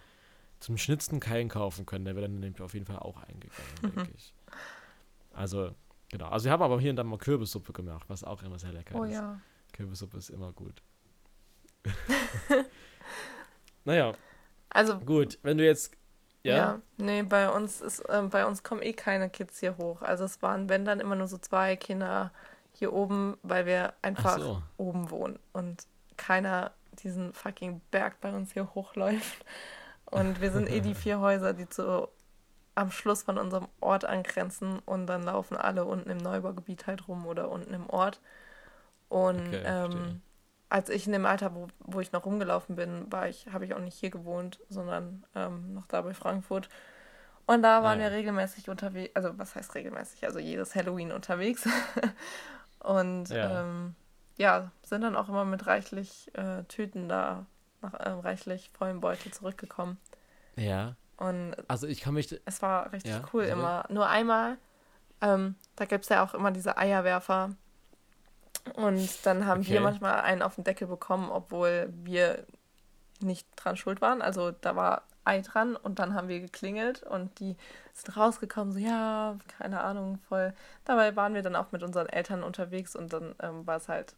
zum Schnitzen keinen kaufen können. Der wäre dann nämlich auf jeden Fall auch eingegangen, denke ich. Also, genau. Also, wir haben aber hier und da mal Kürbissuppe gemacht, was auch immer sehr lecker oh, ist. Ja. Kürbissuppe ist immer gut. naja. Also, gut, wenn du jetzt ja? ja, nee, bei uns ist, äh, bei uns kommen eh keine Kids hier hoch. Also es waren, wenn dann immer nur so zwei Kinder hier oben, weil wir einfach so. oben wohnen und keiner diesen fucking Berg bei uns hier hochläuft. Und wir sind eh die vier Häuser, die zu, am Schluss von unserem Ort angrenzen und dann laufen alle unten im Neubaugebiet halt rum oder unten im Ort. Und okay, ähm, als ich in dem Alter, wo, wo ich noch rumgelaufen bin, war ich, habe ich auch nicht hier gewohnt, sondern ähm, noch da bei Frankfurt. Und da waren ja. wir regelmäßig unterwegs, also was heißt regelmäßig, also jedes Halloween unterwegs. und ja. Ähm, ja. sind dann auch immer mit reichlich äh, Tüten da, nach ähm, reichlich vollen Beutel zurückgekommen. Ja. Und also ich kann mich. Es war richtig ja, cool sorry. immer. Nur einmal, ähm, da gibt es ja auch immer diese Eierwerfer und dann haben okay. wir manchmal einen auf den Deckel bekommen, obwohl wir nicht dran schuld waren. Also da war Ei dran und dann haben wir geklingelt und die sind rausgekommen, so ja, keine Ahnung, voll. Dabei waren wir dann auch mit unseren Eltern unterwegs und dann ähm, war es halt,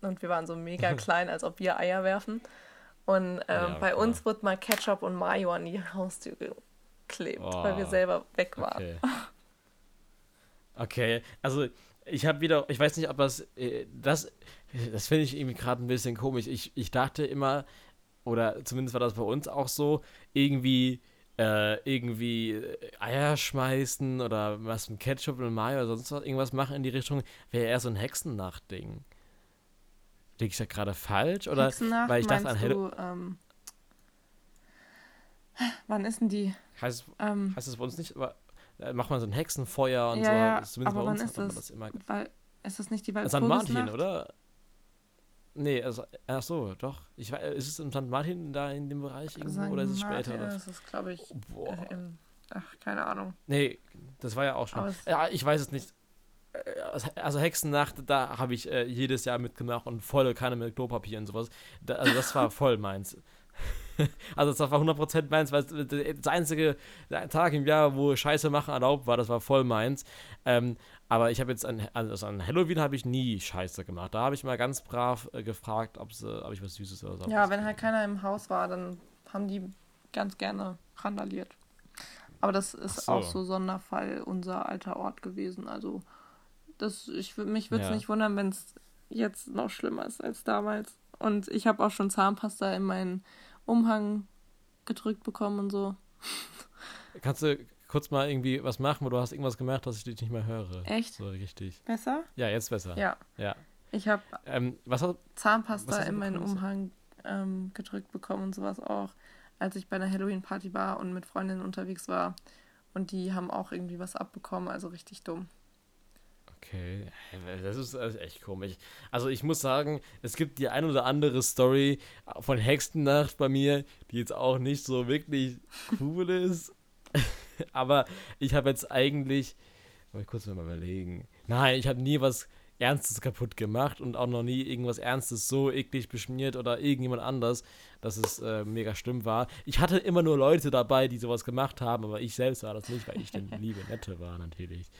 und wir waren so mega klein, als ob wir Eier werfen. Und ähm, ja, bei klar. uns wurde mal Ketchup und Mayo an die Haustür geklebt, oh, weil wir selber weg waren. Okay. okay, also ich habe wieder, ich weiß nicht, ob das, äh, das, das finde ich irgendwie gerade ein bisschen komisch. Ich, ich dachte immer, oder zumindest war das bei uns auch so, irgendwie, äh, irgendwie Eier schmeißen oder was mit Ketchup und Mayo oder sonst was, irgendwas machen in die Richtung, wäre eher so ein Hexennacht-Ding. Liege ich da gerade falsch? Oder Hexennacht, weil ich dachte an du, ähm, Wann ist denn die? Heißt, ähm, heißt das bei uns nicht, aber äh, macht man so ein Hexenfeuer und ja, so. Zumindest aber bei uns wann ist das? das immer weil, ist das nicht die St. Martin, oder? Nee, also, ach so, doch. Ich, ist es in St. Martin da in dem Bereich irgendwo St. oder ist es später? Martin, das ist, glaube ich, oh, äh, im, ach, keine Ahnung. Nee, das war ja auch schon. Ja, ich weiß es nicht. Äh, also Hexennacht, da habe ich äh, jedes Jahr mitgemacht und volle Kanne mit Klopapier und sowas. Da, also das war voll meins. also das war 100% meins, weil das einzige Tag im Jahr, wo Scheiße machen erlaubt war, das war voll meins. Ähm, aber ich habe jetzt an, also an Halloween habe ich nie Scheiße gemacht. Da habe ich mal ganz brav äh, gefragt, ob, ob ich was Süßes oder so. Ja, wenn halt keiner im Haus war, dann haben die ganz gerne randaliert. Aber das ist so. auch so Sonderfall unser alter Ort gewesen. Also das, ich, mich würde es ja. nicht wundern, wenn es jetzt noch schlimmer ist als damals. Und ich habe auch schon Zahnpasta in meinen Umhang gedrückt bekommen und so. Kannst du kurz mal irgendwie was machen, wo du hast irgendwas gemacht, was ich dich nicht mehr höre? Echt? So richtig. Besser? Ja, jetzt besser. Ja. Ja. Ich habe Ähm, Zahnpasta Was in meinen bekommen? Umhang ähm, gedrückt bekommen und sowas auch, als ich bei einer Halloween-Party war und mit Freundinnen unterwegs war. Und die haben auch irgendwie was abbekommen, also richtig dumm. Okay, das ist echt komisch. Also ich muss sagen, es gibt die ein oder andere Story von Hexennacht bei mir, die jetzt auch nicht so wirklich cool ist. Aber ich habe jetzt eigentlich, mal kurz mal überlegen. Nein, ich habe nie was Ernstes kaputt gemacht und auch noch nie irgendwas Ernstes so eklig beschmiert oder irgendjemand anders, dass es äh, mega schlimm war. Ich hatte immer nur Leute dabei, die sowas gemacht haben, aber ich selbst war das nicht, weil ich denn liebe Nette war natürlich.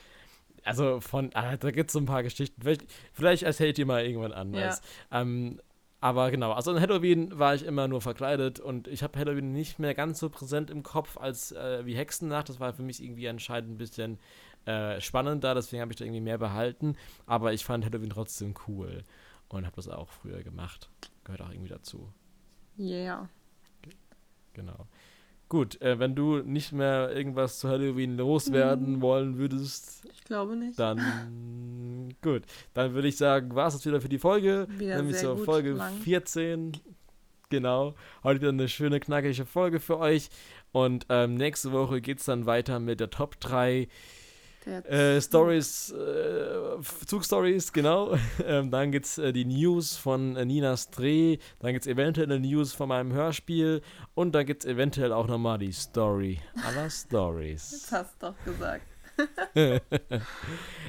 Also von, ah, da gibt es so ein paar Geschichten. Vielleicht, vielleicht erzählt ihr mal irgendwann anders. Ähm, aber genau, also an Halloween war ich immer nur verkleidet und ich habe Halloween nicht mehr ganz so präsent im Kopf als äh, wie Hexennacht. Das war für mich irgendwie anscheinend ein bisschen äh, spannender, deswegen habe ich da irgendwie mehr behalten. Aber ich fand Halloween trotzdem cool und habe das auch früher gemacht. Gehört auch irgendwie dazu. Yeah. Genau. Gut, äh, wenn du nicht mehr irgendwas zu Halloween loswerden Mhm. wollen würdest, Ich glaube nicht. dann gut. Dann würde ich sagen, war es das wieder für die Folge. Wieder nämlich sehr so Folge lang. 14. Genau. Heute wieder eine schöne, knackige Folge für euch. Und ähm, nächste Woche geht es dann weiter mit der Top 3 Der äh, Stories, äh, Zugstories, genau. ähm, dann gibt es äh, die News von äh, Ninas Dreh. Dann gibt es eventuell eine News von meinem Hörspiel. Und dann gibt es eventuell auch nochmal die Story aller Stories. Jetzt hast du doch gesagt.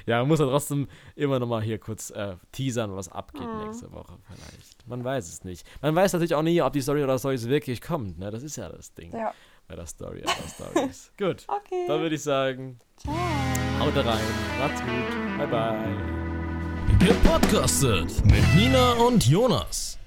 ja, man muss ja trotzdem immer noch mal hier kurz äh, teasern, was abgeht Mhm. nächste Woche vielleicht. Man weiß es nicht. Man weiß natürlich auch nie, ob die Story oder Stories wirklich kommt. Ne? Das ist ja das Ding Ja. Bei der Story oder Stories. Gut, Okay. dann würde ich sagen, Ciao. haut rein, macht's gut, bye bye. Gepodcastet mit Nina und Jonas.